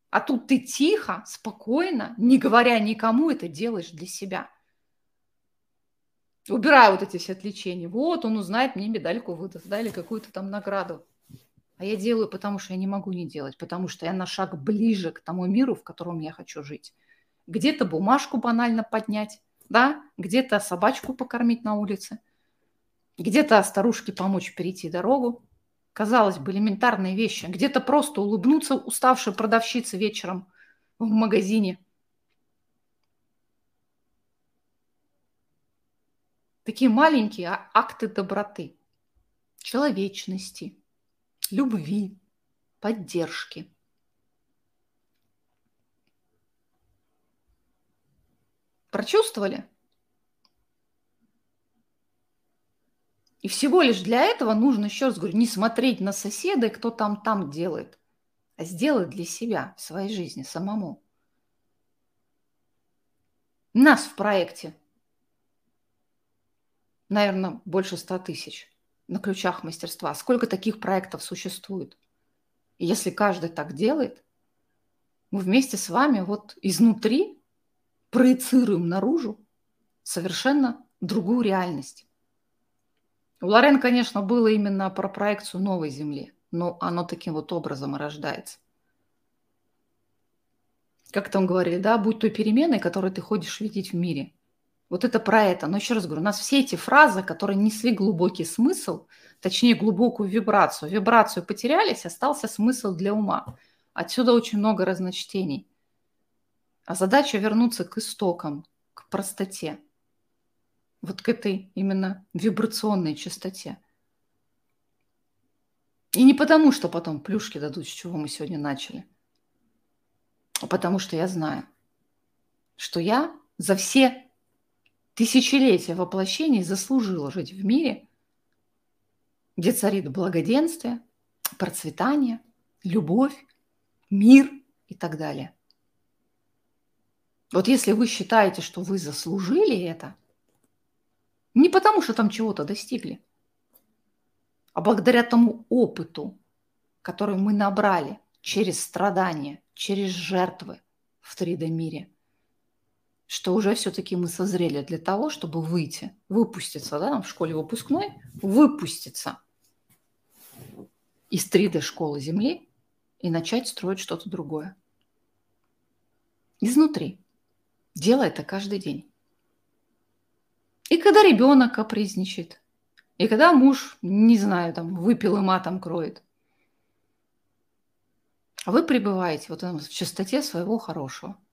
А тут ты тихо, спокойно, не говоря никому, это делаешь для себя. Убираю вот эти все отвлечения. Вот он узнает, мне медальку выдаст, да, или какую-то там награду. А я делаю, потому что я не могу не делать, потому что я на шаг ближе к тому миру, в котором я хочу жить. Где-то бумажку банально поднять, да, где-то собачку покормить на улице, где-то старушке помочь перейти дорогу. Казалось бы, элементарные вещи. Где-то просто улыбнуться уставшей продавщице вечером в магазине. Такие маленькие акты доброты, человечности, любви, поддержки – Прочувствовали? И всего лишь для этого нужно, еще раз говорю, не смотреть на соседа, кто там там делает, а сделать для себя в своей жизни самому. Нас в проекте наверное, больше 100 тысяч на ключах мастерства. Сколько таких проектов существует? И если каждый так делает, мы вместе с вами вот изнутри проецируем наружу совершенно другую реальность. У Лорен, конечно, было именно про проекцию новой Земли, но оно таким вот образом и рождается. Как там говорили, да, будь той переменой, которую ты ходишь видеть в мире. Вот это про это. Но еще раз говорю, у нас все эти фразы, которые несли глубокий смысл, точнее глубокую вибрацию, вибрацию потерялись, остался смысл для ума. Отсюда очень много разночтений. А задача вернуться к истокам, к простоте. Вот к этой именно вибрационной частоте. И не потому, что потом плюшки дадут, с чего мы сегодня начали, а потому что я знаю, что я за все тысячелетия воплощений заслужила жить в мире, где царит благоденствие, процветание, любовь, мир и так далее. Вот если вы считаете, что вы заслужили это, не потому что там чего-то достигли, а благодаря тому опыту, который мы набрали через страдания, через жертвы в 3D-мире – что уже все-таки мы созрели для того, чтобы выйти, выпуститься, да, в школе выпускной, выпуститься из 3D-школы Земли и начать строить что-то другое. Изнутри. Делай это каждый день. И когда ребенок капризничает, и когда муж, не знаю, там, выпил и матом кроет, а вы пребываете вот в чистоте своего хорошего –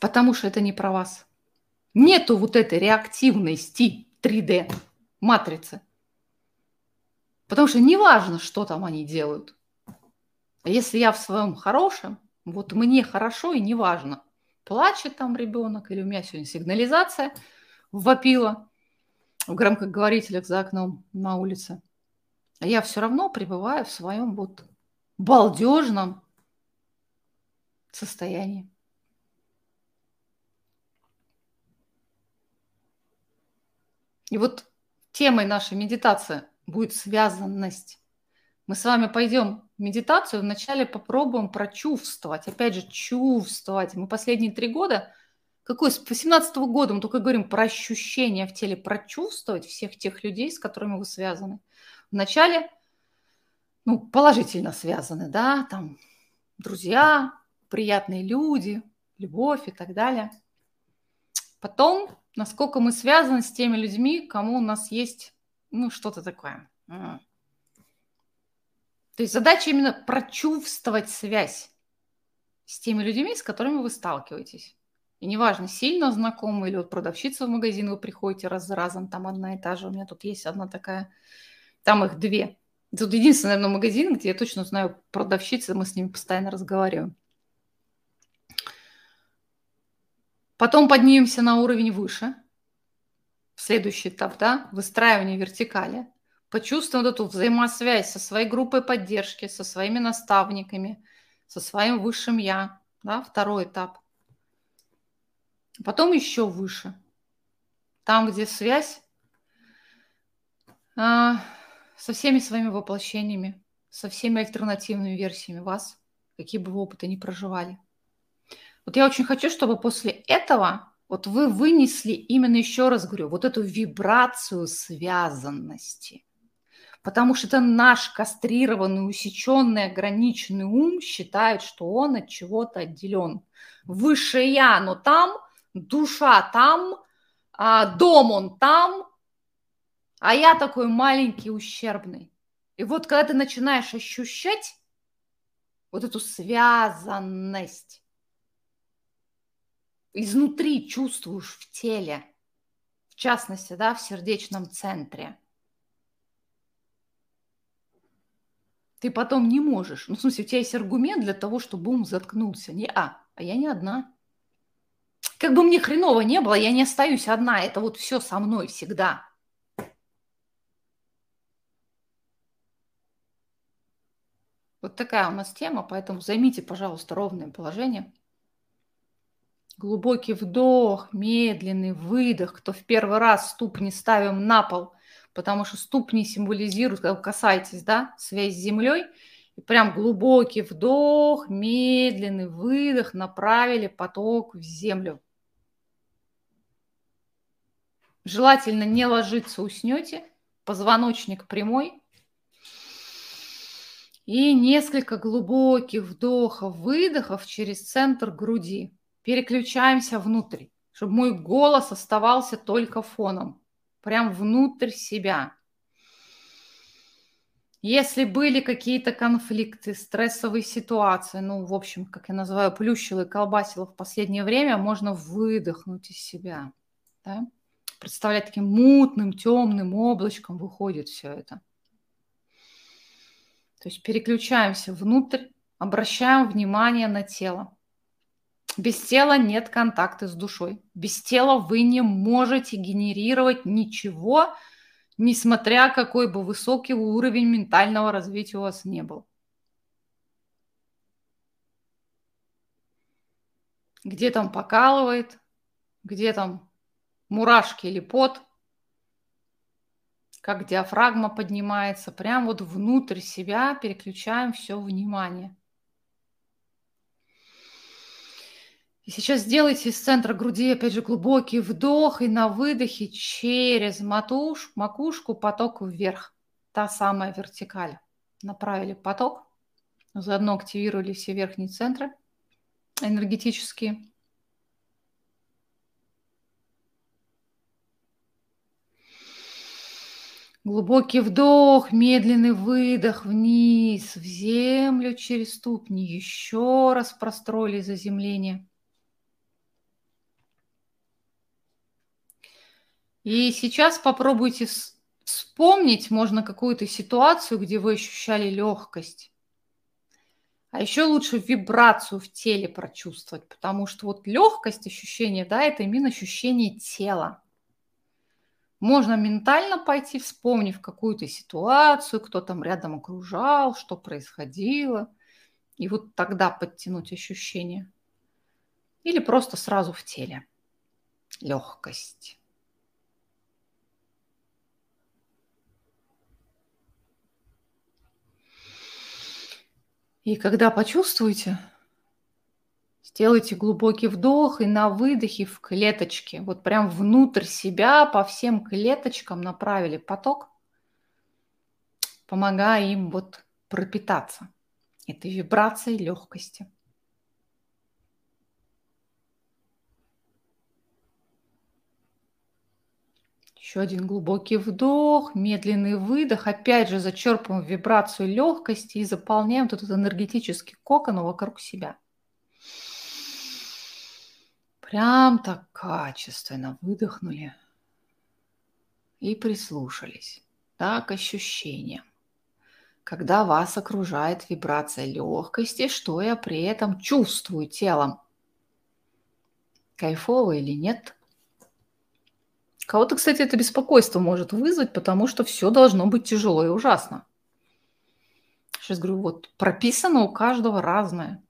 потому что это не про вас. Нету вот этой реактивности 3D матрицы. Потому что неважно, что там они делают. А если я в своем хорошем, вот мне хорошо и неважно, плачет там ребенок или у меня сегодня сигнализация вопила в громкоговорителях за окном на улице. А я все равно пребываю в своем вот балдежном состоянии. И вот темой нашей медитации будет связанность. Мы с вами пойдем медитацию, вначале попробуем прочувствовать, опять же, чувствовать. Мы последние три года, какой, с 18 -го года мы только говорим про ощущения в теле, прочувствовать всех тех людей, с которыми вы связаны. Вначале, ну, положительно связаны, да, там, друзья, приятные люди, любовь и так далее. Потом насколько мы связаны с теми людьми, кому у нас есть, ну, что-то такое. То есть задача именно прочувствовать связь с теми людьми, с которыми вы сталкиваетесь. И неважно, сильно знакомы или вот продавщица в магазин, вы приходите раз за разом, там одна и та же, у меня тут есть одна такая, там их две. Тут единственный, наверное, магазин, где я точно знаю продавщицы, мы с ними постоянно разговариваем. Потом поднимемся на уровень выше. Следующий этап, да, выстраивание вертикали. Почувствуем вот эту взаимосвязь со своей группой поддержки, со своими наставниками, со своим высшим я. Да, второй этап. Потом еще выше. Там, где связь а, со всеми своими воплощениями, со всеми альтернативными версиями вас, какие бы вы опыты ни проживали. Вот я очень хочу, чтобы после этого вот вы вынесли именно, еще раз говорю, вот эту вибрацию связанности. Потому что это наш кастрированный, усеченный, ограниченный ум считает, что он от чего-то отделен. Выше я, но там, душа там, а дом он там, а я такой маленький, ущербный. И вот когда ты начинаешь ощущать вот эту связанность, изнутри чувствуешь в теле, в частности, да, в сердечном центре. Ты потом не можешь. Ну, в смысле, у тебя есть аргумент для того, чтобы ум заткнулся. Не а, а я не одна. Как бы мне хреново не было, я не остаюсь одна. Это вот все со мной всегда. Вот такая у нас тема, поэтому займите, пожалуйста, ровное положение – Глубокий вдох, медленный выдох. Кто в первый раз ступни ставим на пол, потому что ступни символизируют, когда вы касаетесь, да, связь с землей. И прям глубокий вдох, медленный выдох, направили поток в землю. Желательно не ложиться, уснете. Позвоночник прямой. И несколько глубоких вдохов, выдохов через центр груди. Переключаемся внутрь, чтобы мой голос оставался только фоном. Прям внутрь себя. Если были какие-то конфликты, стрессовые ситуации, ну, в общем, как я называю, плющило и колбасило в последнее время, можно выдохнуть из себя. Да? Представлять таким мутным, темным облачком выходит все это. То есть переключаемся внутрь, обращаем внимание на тело. Без тела нет контакта с душой. Без тела вы не можете генерировать ничего, несмотря какой бы высокий уровень ментального развития у вас не был. Где там покалывает, где там мурашки или пот – как диафрагма поднимается, прям вот внутрь себя переключаем все внимание. И сейчас сделайте из центра груди, опять же, глубокий вдох и на выдохе через матуш, макушку поток вверх. Та самая вертикаль. Направили поток, заодно активировали все верхние центры энергетические. Глубокий вдох, медленный выдох вниз, в землю через ступни. Еще раз простроили заземление. И сейчас попробуйте вспомнить, можно какую-то ситуацию, где вы ощущали легкость. А еще лучше вибрацию в теле прочувствовать, потому что вот легкость ощущения, да, это именно ощущение тела. Можно ментально пойти, вспомнив какую-то ситуацию, кто там рядом окружал, что происходило, и вот тогда подтянуть ощущение. Или просто сразу в теле. Легкость. И когда почувствуете, Сделайте глубокий вдох и на выдохе в клеточке, вот прям внутрь себя по всем клеточкам направили поток, помогая им вот пропитаться этой вибрацией легкости. Еще один глубокий вдох, медленный выдох. Опять же зачерпываем вибрацию легкости и заполняем этот энергетический кокон вокруг себя. Прям так качественно выдохнули и прислушались да, к ощущениям. Когда вас окружает вибрация легкости, что я при этом чувствую телом? Кайфово или нет? Кого-то, кстати, это беспокойство может вызвать, потому что все должно быть тяжело и ужасно. Сейчас говорю, вот прописано у каждого разное –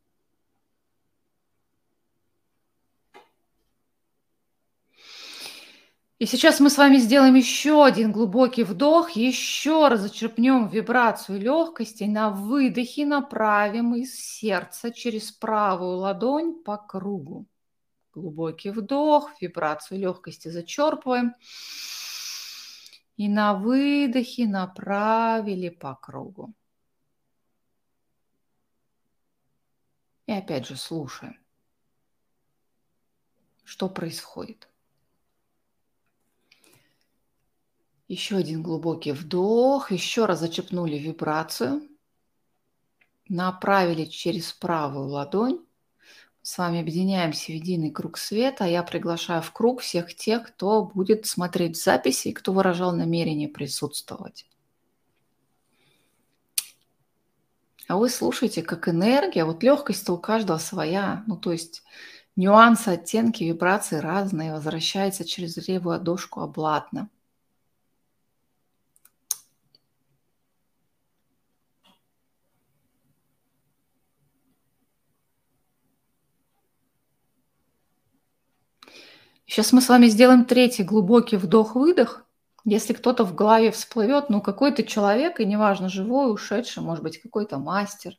И сейчас мы с вами сделаем еще один глубокий вдох, еще раз зачерпнем вибрацию легкости, на выдохе направим из сердца через правую ладонь по кругу. Глубокий вдох, вибрацию легкости зачерпываем. И на выдохе направили по кругу. И опять же слушаем, что происходит. Еще один глубокий вдох. Еще раз зачепнули вибрацию. Направили через правую ладонь. С вами объединяемся в единый круг света. Я приглашаю в круг всех тех, кто будет смотреть записи и кто выражал намерение присутствовать. А вы слушаете, как энергия, вот легкость-то у каждого своя. Ну, то есть нюансы, оттенки, вибрации разные. Возвращается через левую ладошку обратно. Сейчас мы с вами сделаем третий глубокий вдох-выдох. Если кто-то в голове всплывет, ну какой-то человек, и неважно, живой, ушедший, может быть, какой-то мастер,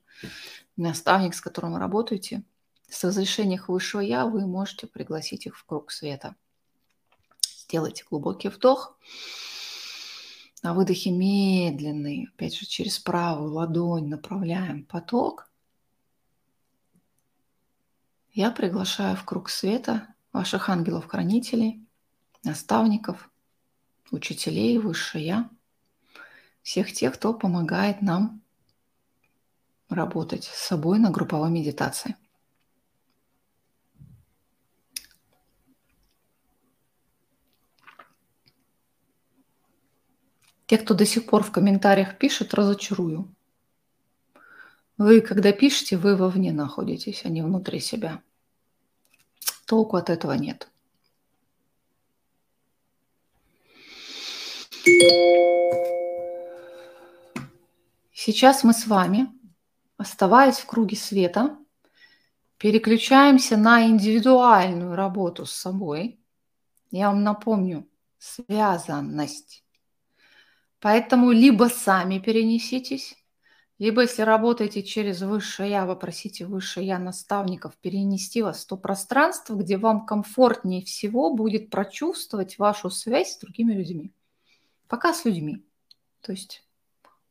наставник, с которым вы работаете, с разрешения высшего я, вы можете пригласить их в круг света. Сделайте глубокий вдох. На выдохе медленный, опять же, через правую ладонь направляем поток. Я приглашаю в круг света ваших ангелов-хранителей, наставников, учителей, высшее Я, всех тех, кто помогает нам работать с собой на групповой медитации. Те, кто до сих пор в комментариях пишет, разочарую. Вы, когда пишете, вы вовне находитесь, а не внутри себя. Толку от этого нет. Сейчас мы с вами, оставаясь в круге света, переключаемся на индивидуальную работу с собой. Я вам напомню, связанность Поэтому либо сами перенеситесь, либо если работаете через высшее я, попросите высшее я наставников перенести вас в то пространство, где вам комфортнее всего будет прочувствовать вашу связь с другими людьми. Пока с людьми. То есть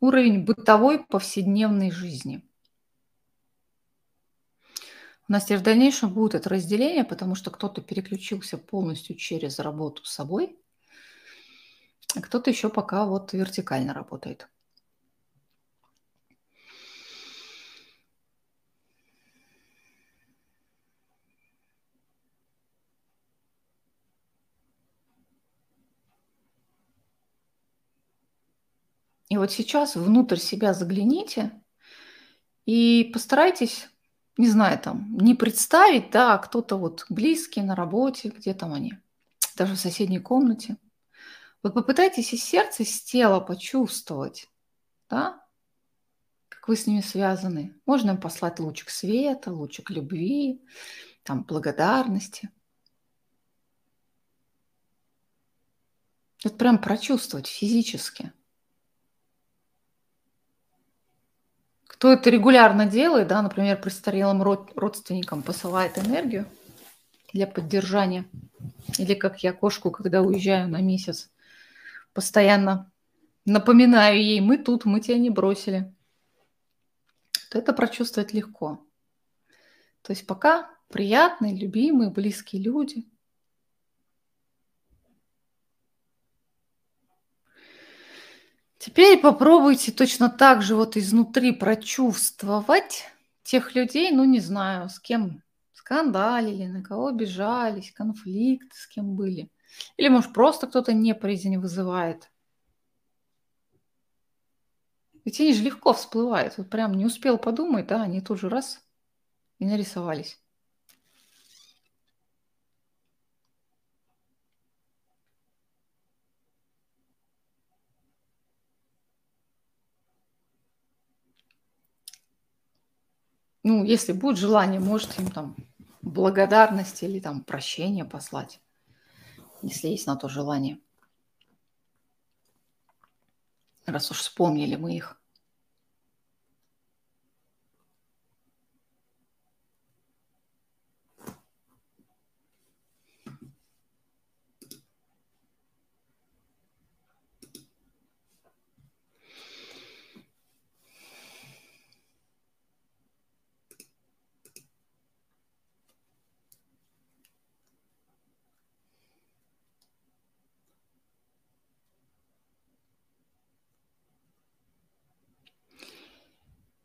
уровень бытовой повседневной жизни. У нас теперь в дальнейшем будет это разделение, потому что кто-то переключился полностью через работу с собой – а кто-то еще пока вот вертикально работает. Вот сейчас внутрь себя загляните и постарайтесь, не знаю, там, не представить, да, кто-то вот близкий на работе, где там они, даже в соседней комнате – вот попытайтесь из сердца, из тела почувствовать, да, как вы с ними связаны. Можно им послать лучик света, лучик любви, там, благодарности. Это прям прочувствовать физически. Кто это регулярно делает, да, например, престарелым родственникам посылает энергию для поддержания, или как я кошку, когда уезжаю на месяц, постоянно напоминаю ей, мы тут, мы тебя не бросили, то это прочувствовать легко. То есть пока приятные, любимые, близкие люди. Теперь попробуйте точно так же вот изнутри прочувствовать тех людей, ну не знаю, с кем скандалили, на кого обижались, конфликты с кем были – или, может, просто кто-то неприязнь вызывает. Ведь они же легко всплывают. Вот прям не успел подумать, да, они тут же раз и нарисовались. Ну, если будет желание, может им там благодарность или там прощение послать если есть на то желание. Раз уж вспомнили мы их.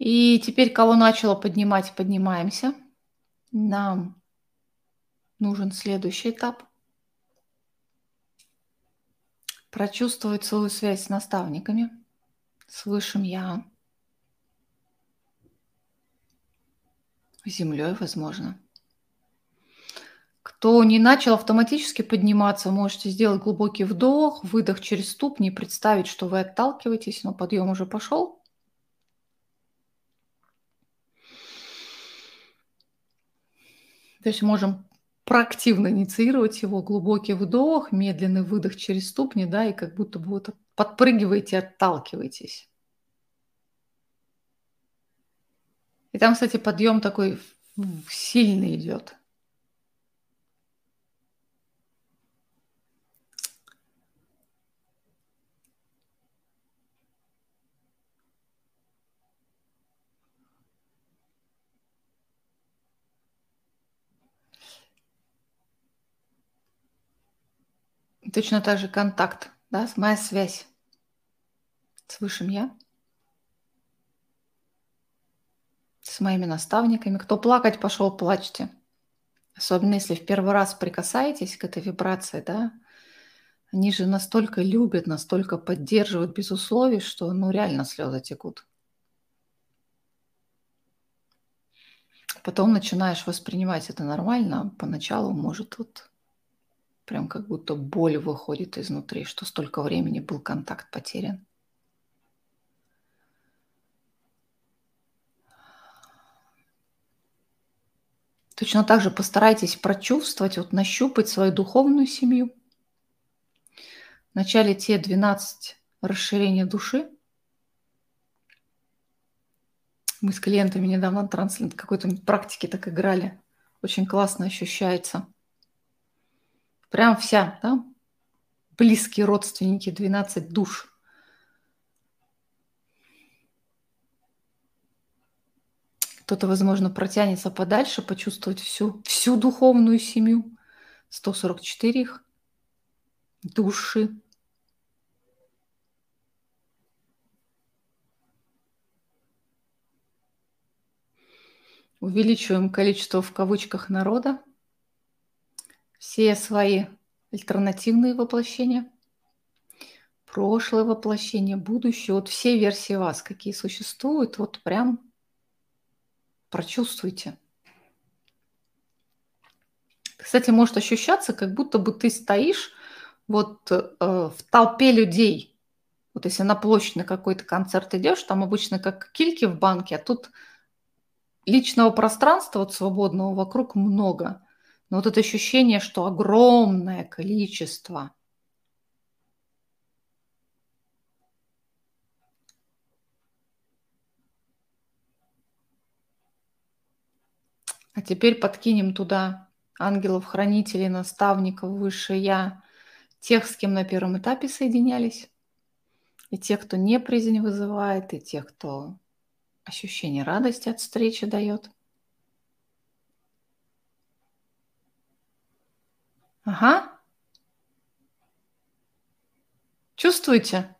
И теперь, кого начало поднимать, поднимаемся. Нам нужен следующий этап. Прочувствовать свою связь с наставниками, с Высшим Я, землей, возможно. Кто не начал автоматически подниматься, можете сделать глубокий вдох, выдох через ступни представить, что вы отталкиваетесь, но подъем уже пошел – То есть можем проактивно инициировать его. Глубокий вдох, медленный выдох через ступни, да, и как будто бы вот подпрыгиваете, отталкиваетесь. И там, кстати, подъем такой сильный идет. Точно так же контакт, да, моя связь с Высшим Я, с моими наставниками. Кто плакать пошел, плачьте. Особенно если в первый раз прикасаетесь к этой вибрации, да, они же настолько любят, настолько поддерживают без условий, что ну реально слезы текут. Потом начинаешь воспринимать это нормально, поначалу может вот Прям как будто боль выходит изнутри, что столько времени был контакт потерян. Точно так же постарайтесь прочувствовать, вот нащупать свою духовную семью. Вначале те 12 расширения души. Мы с клиентами недавно транслент какой-то практики так играли. Очень классно ощущается. Прям вся, да? Близкие родственники, 12 душ. Кто-то, возможно, протянется подальше, почувствовать всю, всю духовную семью. 144 их души. Увеличиваем количество в кавычках народа все свои альтернативные воплощения, прошлое воплощение, будущее, вот все версии вас, какие существуют, вот прям прочувствуйте. Кстати, может ощущаться, как будто бы ты стоишь вот э, в толпе людей. Вот если на площадь на какой-то концерт идешь, там обычно как кильки в банке, а тут личного пространства вот свободного вокруг много. Но вот это ощущение, что огромное количество А теперь подкинем туда ангелов-хранителей, наставников, высшее Я, тех, с кем на первом этапе соединялись, и тех, кто неприязнь вызывает, и тех, кто ощущение радости от встречи дает – Ага. Чувствуете?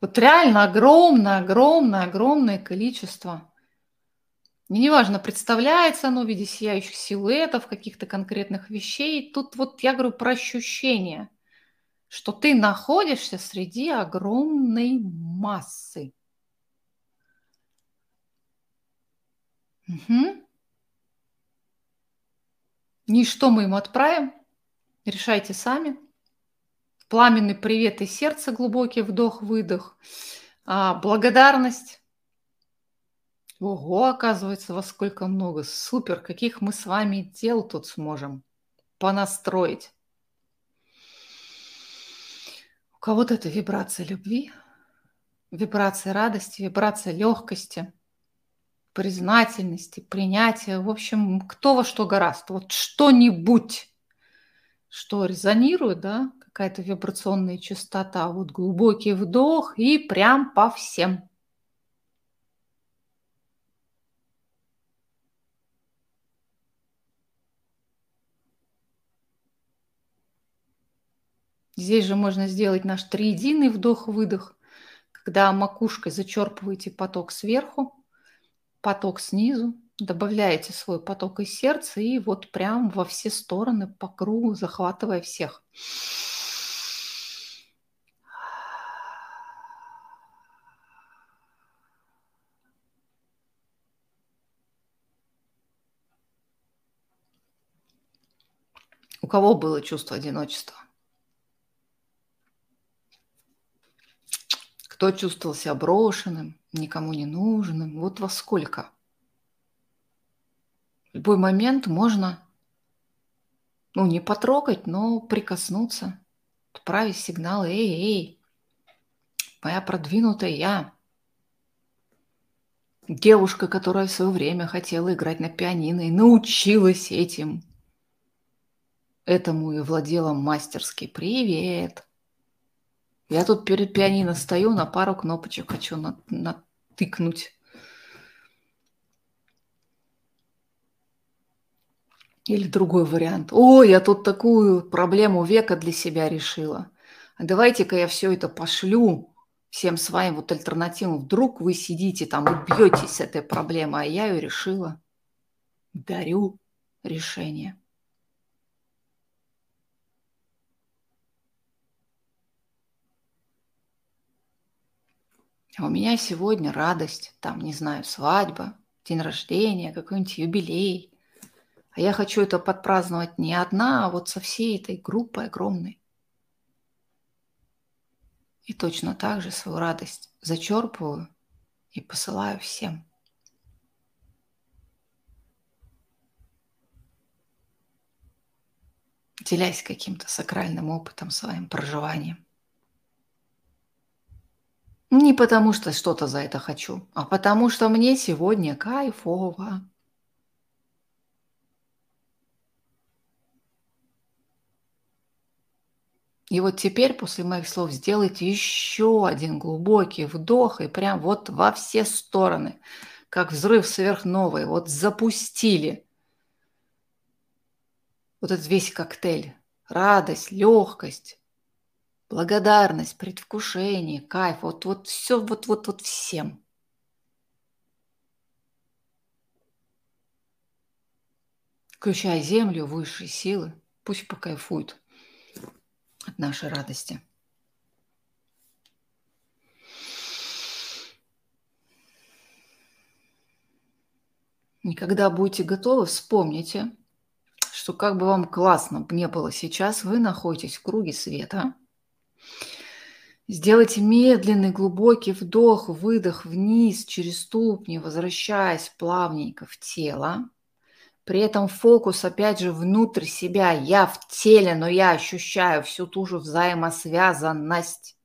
Вот реально огромное, огромное, огромное количество. И неважно, представляется оно в виде сияющих силуэтов, каких-то конкретных вещей. Тут вот я говорю про ощущение, что ты находишься среди огромной массы. Угу. И что мы ему отправим? Решайте сами. Пламенный привет из сердца, глубокий вдох-выдох. А, благодарность. Ого, оказывается, во сколько много. Супер, каких мы с вами дел тут сможем понастроить. У кого-то это вибрация любви, вибрация радости, вибрация легкости – признательности, принятия. В общем, кто во что гораст. Вот что-нибудь, что резонирует, да, какая-то вибрационная частота. Вот глубокий вдох и прям по всем. Здесь же можно сделать наш триединый вдох-выдох, когда макушкой зачерпываете поток сверху, поток снизу, добавляете свой поток из сердца и вот прям во все стороны по кругу, захватывая всех. У кого было чувство одиночества? Кто чувствовал себя брошенным, никому не нужным? Вот во сколько? В любой момент можно ну, не потрогать, но прикоснуться, отправить сигнал, эй, эй, моя продвинутая я, девушка, которая в свое время хотела играть на пианино и научилась этим, этому и владела мастерски. Привет! Я тут перед пианино стою, на пару кнопочек хочу натыкнуть. Или другой вариант. О, я тут такую проблему века для себя решила. А давайте-ка я все это пошлю всем своим вот альтернативам. Вдруг вы сидите там и бьетесь с этой проблемой, а я ее решила. Дарю решение. А у меня сегодня радость, там, не знаю, свадьба, день рождения, какой-нибудь юбилей. А я хочу это подпраздновать не одна, а вот со всей этой группой огромной. И точно так же свою радость зачерпываю и посылаю всем. Делясь каким-то сакральным опытом, своим проживанием. Не потому что что-то за это хочу, а потому что мне сегодня кайфово. И вот теперь после моих слов сделайте еще один глубокий вдох и прям вот во все стороны, как взрыв сверхновой, вот запустили вот этот весь коктейль. Радость, легкость, благодарность, предвкушение, кайф, вот, вот все, вот, вот, вот всем. Включая землю, высшие силы, пусть покайфуют от нашей радости. И когда будете готовы, вспомните, что как бы вам классно не было сейчас, вы находитесь в круге света – Сделайте медленный глубокий вдох, выдох вниз через ступни, возвращаясь плавненько в тело. При этом фокус опять же внутрь себя. Я в теле, но я ощущаю всю ту же взаимосвязанность.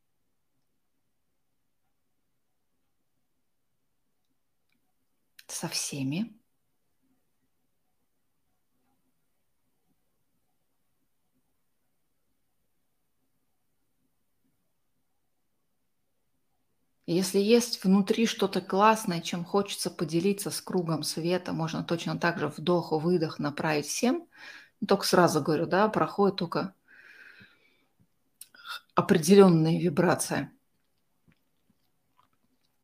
Со всеми. Если есть внутри что-то классное, чем хочется поделиться с кругом света, можно точно так же вдох-выдох направить всем. Только сразу говорю, да, проходит только определенная вибрация.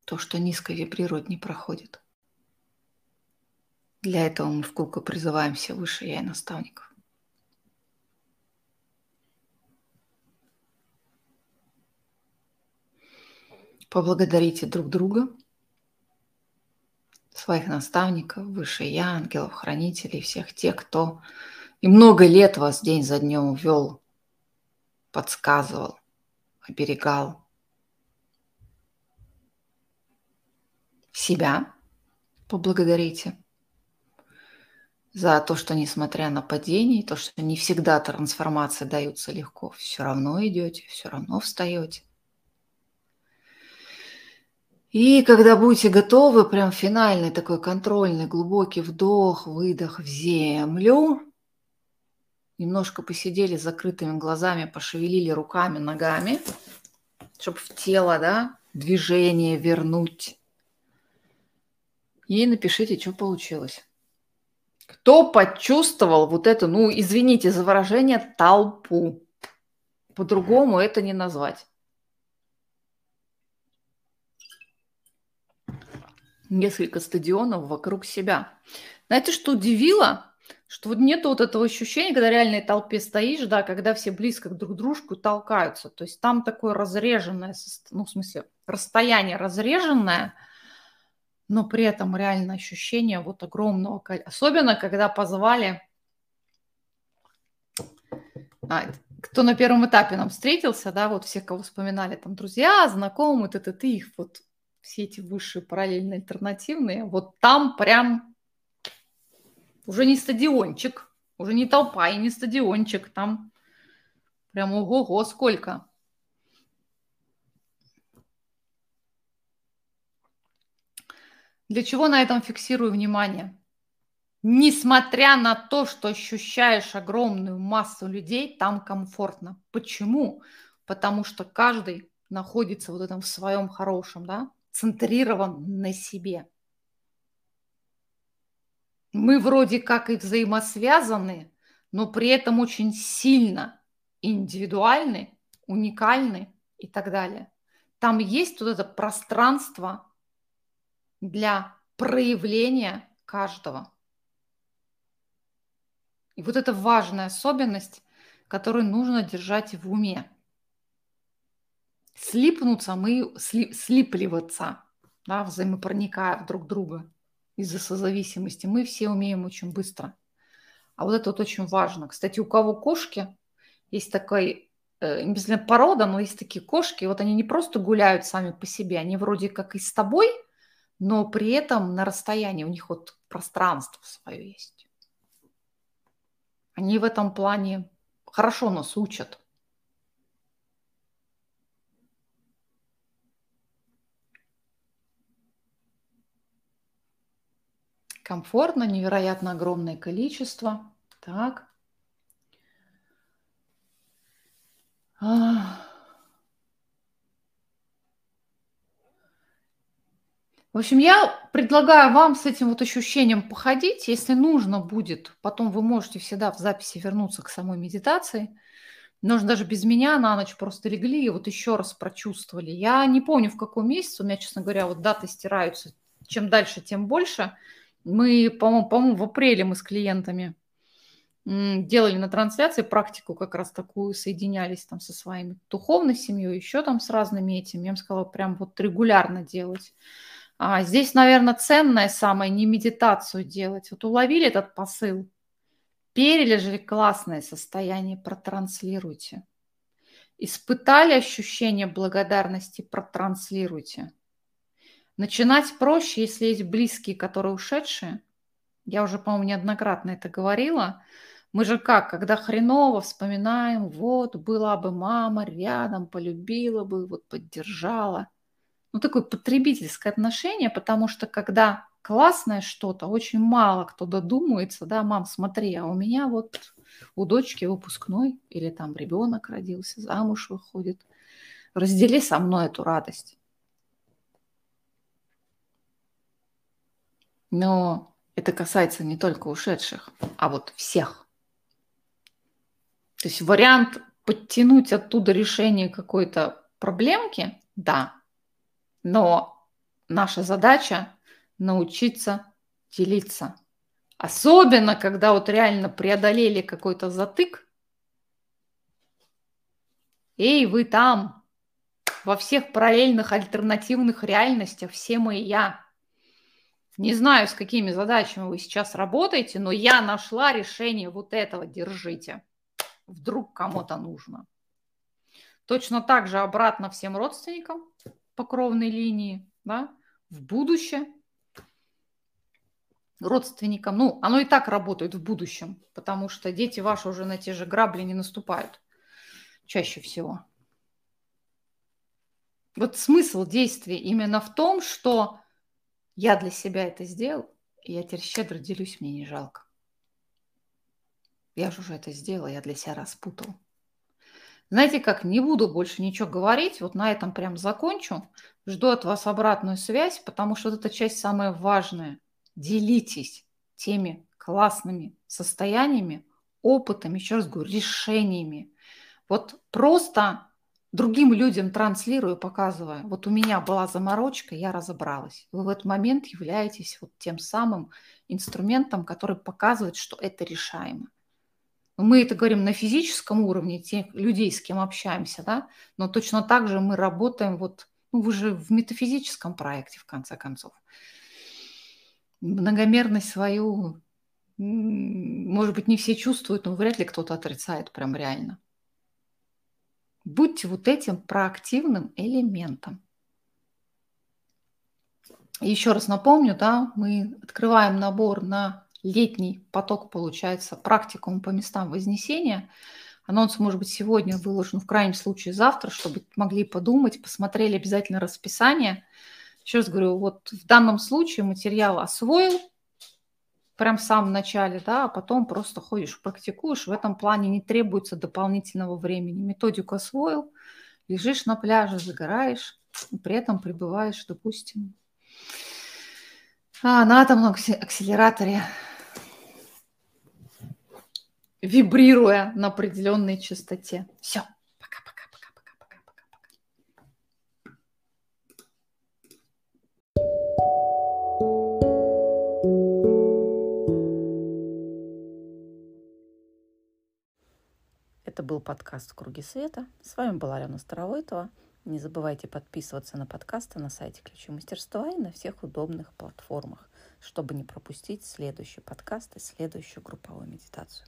То, что низко вибрирует, не проходит. Для этого мы в кругу призываем все выше я и наставников. Поблагодарите друг друга, своих наставников, выше я, ангелов, хранителей, всех тех, кто и много лет вас день за днем вел, подсказывал, оберегал. Себя поблагодарите за то, что несмотря на падение, то, что не всегда трансформации даются легко, все равно идете, все равно встаете. И когда будете готовы, прям финальный такой контрольный глубокий вдох, выдох в землю. Немножко посидели с закрытыми глазами, пошевелили руками, ногами, чтобы в тело, да, движение вернуть. И напишите, что получилось. Кто почувствовал вот это, ну, извините за выражение, толпу. По-другому это не назвать. Несколько стадионов вокруг себя. Знаете, что удивило? Что вот нет вот этого ощущения, когда реальной толпе стоишь, да, когда все близко друг к дружку толкаются. То есть там такое разреженное, ну, в смысле, расстояние разреженное, но при этом реально ощущение вот огромного, особенно когда позвали, а, кто на первом этапе нам встретился, да, вот все, кого вспоминали, там друзья, знакомые, ты, ты, ты их вот все эти высшие параллельные альтернативные, вот там прям уже не стадиончик, Уже не толпа и не стадиончик, там прям ого-го сколько. Для чего на этом фиксирую внимание? Несмотря на то, что ощущаешь огромную массу людей, там комфортно. Почему? Потому что каждый находится вот этом в своем хорошем, да, центрирован на себе. Мы вроде как и взаимосвязаны, но при этом очень сильно индивидуальны, уникальны и так далее. Там есть вот это пространство для проявления каждого. И вот это важная особенность, которую нужно держать в уме. Слипнуться мы, сли, слипливаться, да, взаимопроникая друг друга из-за созависимости, мы все умеем очень быстро. А вот это вот очень важно. Кстати, у кого кошки, есть такой, э, не обязательно порода, но есть такие кошки, вот они не просто гуляют сами по себе, они вроде как и с тобой, но при этом на расстоянии у них вот пространство свое есть. Они в этом плане хорошо нас учат. Комфортно, невероятно огромное количество. Так. А. В общем, я предлагаю вам с этим вот ощущением походить. Если нужно будет, потом вы можете всегда в записи вернуться к самой медитации. Можно даже без меня на ночь просто легли и вот еще раз прочувствовали. Я не помню, в каком месяце, у меня, честно говоря, вот даты стираются. Чем дальше, тем больше. Мы, по-моему, по в апреле мы с клиентами делали на трансляции практику как раз такую, соединялись там со своими духовной семьей, еще там с разными этими. Я им сказала, прям вот регулярно делать. А здесь, наверное, ценное самое не медитацию делать. Вот уловили этот посыл, пережили классное состояние, протранслируйте. Испытали ощущение благодарности, протранслируйте. Начинать проще, если есть близкие, которые ушедшие. Я уже, по-моему, неоднократно это говорила. Мы же как, когда хреново вспоминаем, вот, была бы мама рядом, полюбила бы, вот, поддержала – ну, такое потребительское отношение, потому что когда классное что-то, очень мало кто додумается, да, мам, смотри, а у меня вот у дочки выпускной или там ребенок родился, замуж выходит. Раздели со мной эту радость. Но это касается не только ушедших, а вот всех. То есть вариант подтянуть оттуда решение какой-то проблемки, да, но наша задача научиться делиться. Особенно, когда вот реально преодолели какой-то затык. Эй, вы там, во всех параллельных альтернативных реальностях, все мы и я. Не знаю, с какими задачами вы сейчас работаете, но я нашла решение вот этого, держите. Вдруг кому-то нужно. Точно так же обратно всем родственникам по кровной линии, да, в будущее родственникам. Ну, оно и так работает в будущем, потому что дети ваши уже на те же грабли не наступают чаще всего. Вот смысл действия именно в том, что я для себя это сделал, и я теперь щедро делюсь, мне не жалко. Я же уже это сделала, я для себя распутал. Знаете как, не буду больше ничего говорить, вот на этом прям закончу. Жду от вас обратную связь, потому что вот эта часть самая важная. Делитесь теми классными состояниями, опытами, еще раз говорю, решениями. Вот просто другим людям транслирую, показываю. Вот у меня была заморочка, я разобралась. Вы в этот момент являетесь вот тем самым инструментом, который показывает, что это решаемо. Мы это говорим на физическом уровне, тех людей, с кем общаемся, да, но точно так же мы работаем вот, ну, вы же в метафизическом проекте, в конце концов. Многомерность свою, может быть, не все чувствуют, но вряд ли кто-то отрицает прям реально. Будьте вот этим проактивным элементом. Еще раз напомню, да, мы открываем набор на летний поток получается практикум по местам Вознесения. Анонс может быть сегодня выложен, в крайнем случае завтра, чтобы могли подумать, посмотрели обязательно расписание. Еще раз говорю, вот в данном случае материал освоил, прям в самом начале, да, а потом просто ходишь, практикуешь. В этом плане не требуется дополнительного времени. Методику освоил, лежишь на пляже, загораешь, и при этом пребываешь, допустим, а, на атомном акселераторе, вибрируя на определенной частоте. Все. Был подкаст «Круги света». С вами была Алена Старовойтова. Не забывайте подписываться на подкасты на сайте Ключи Мастерства и на всех удобных платформах, чтобы не пропустить следующий подкаст и следующую групповую медитацию.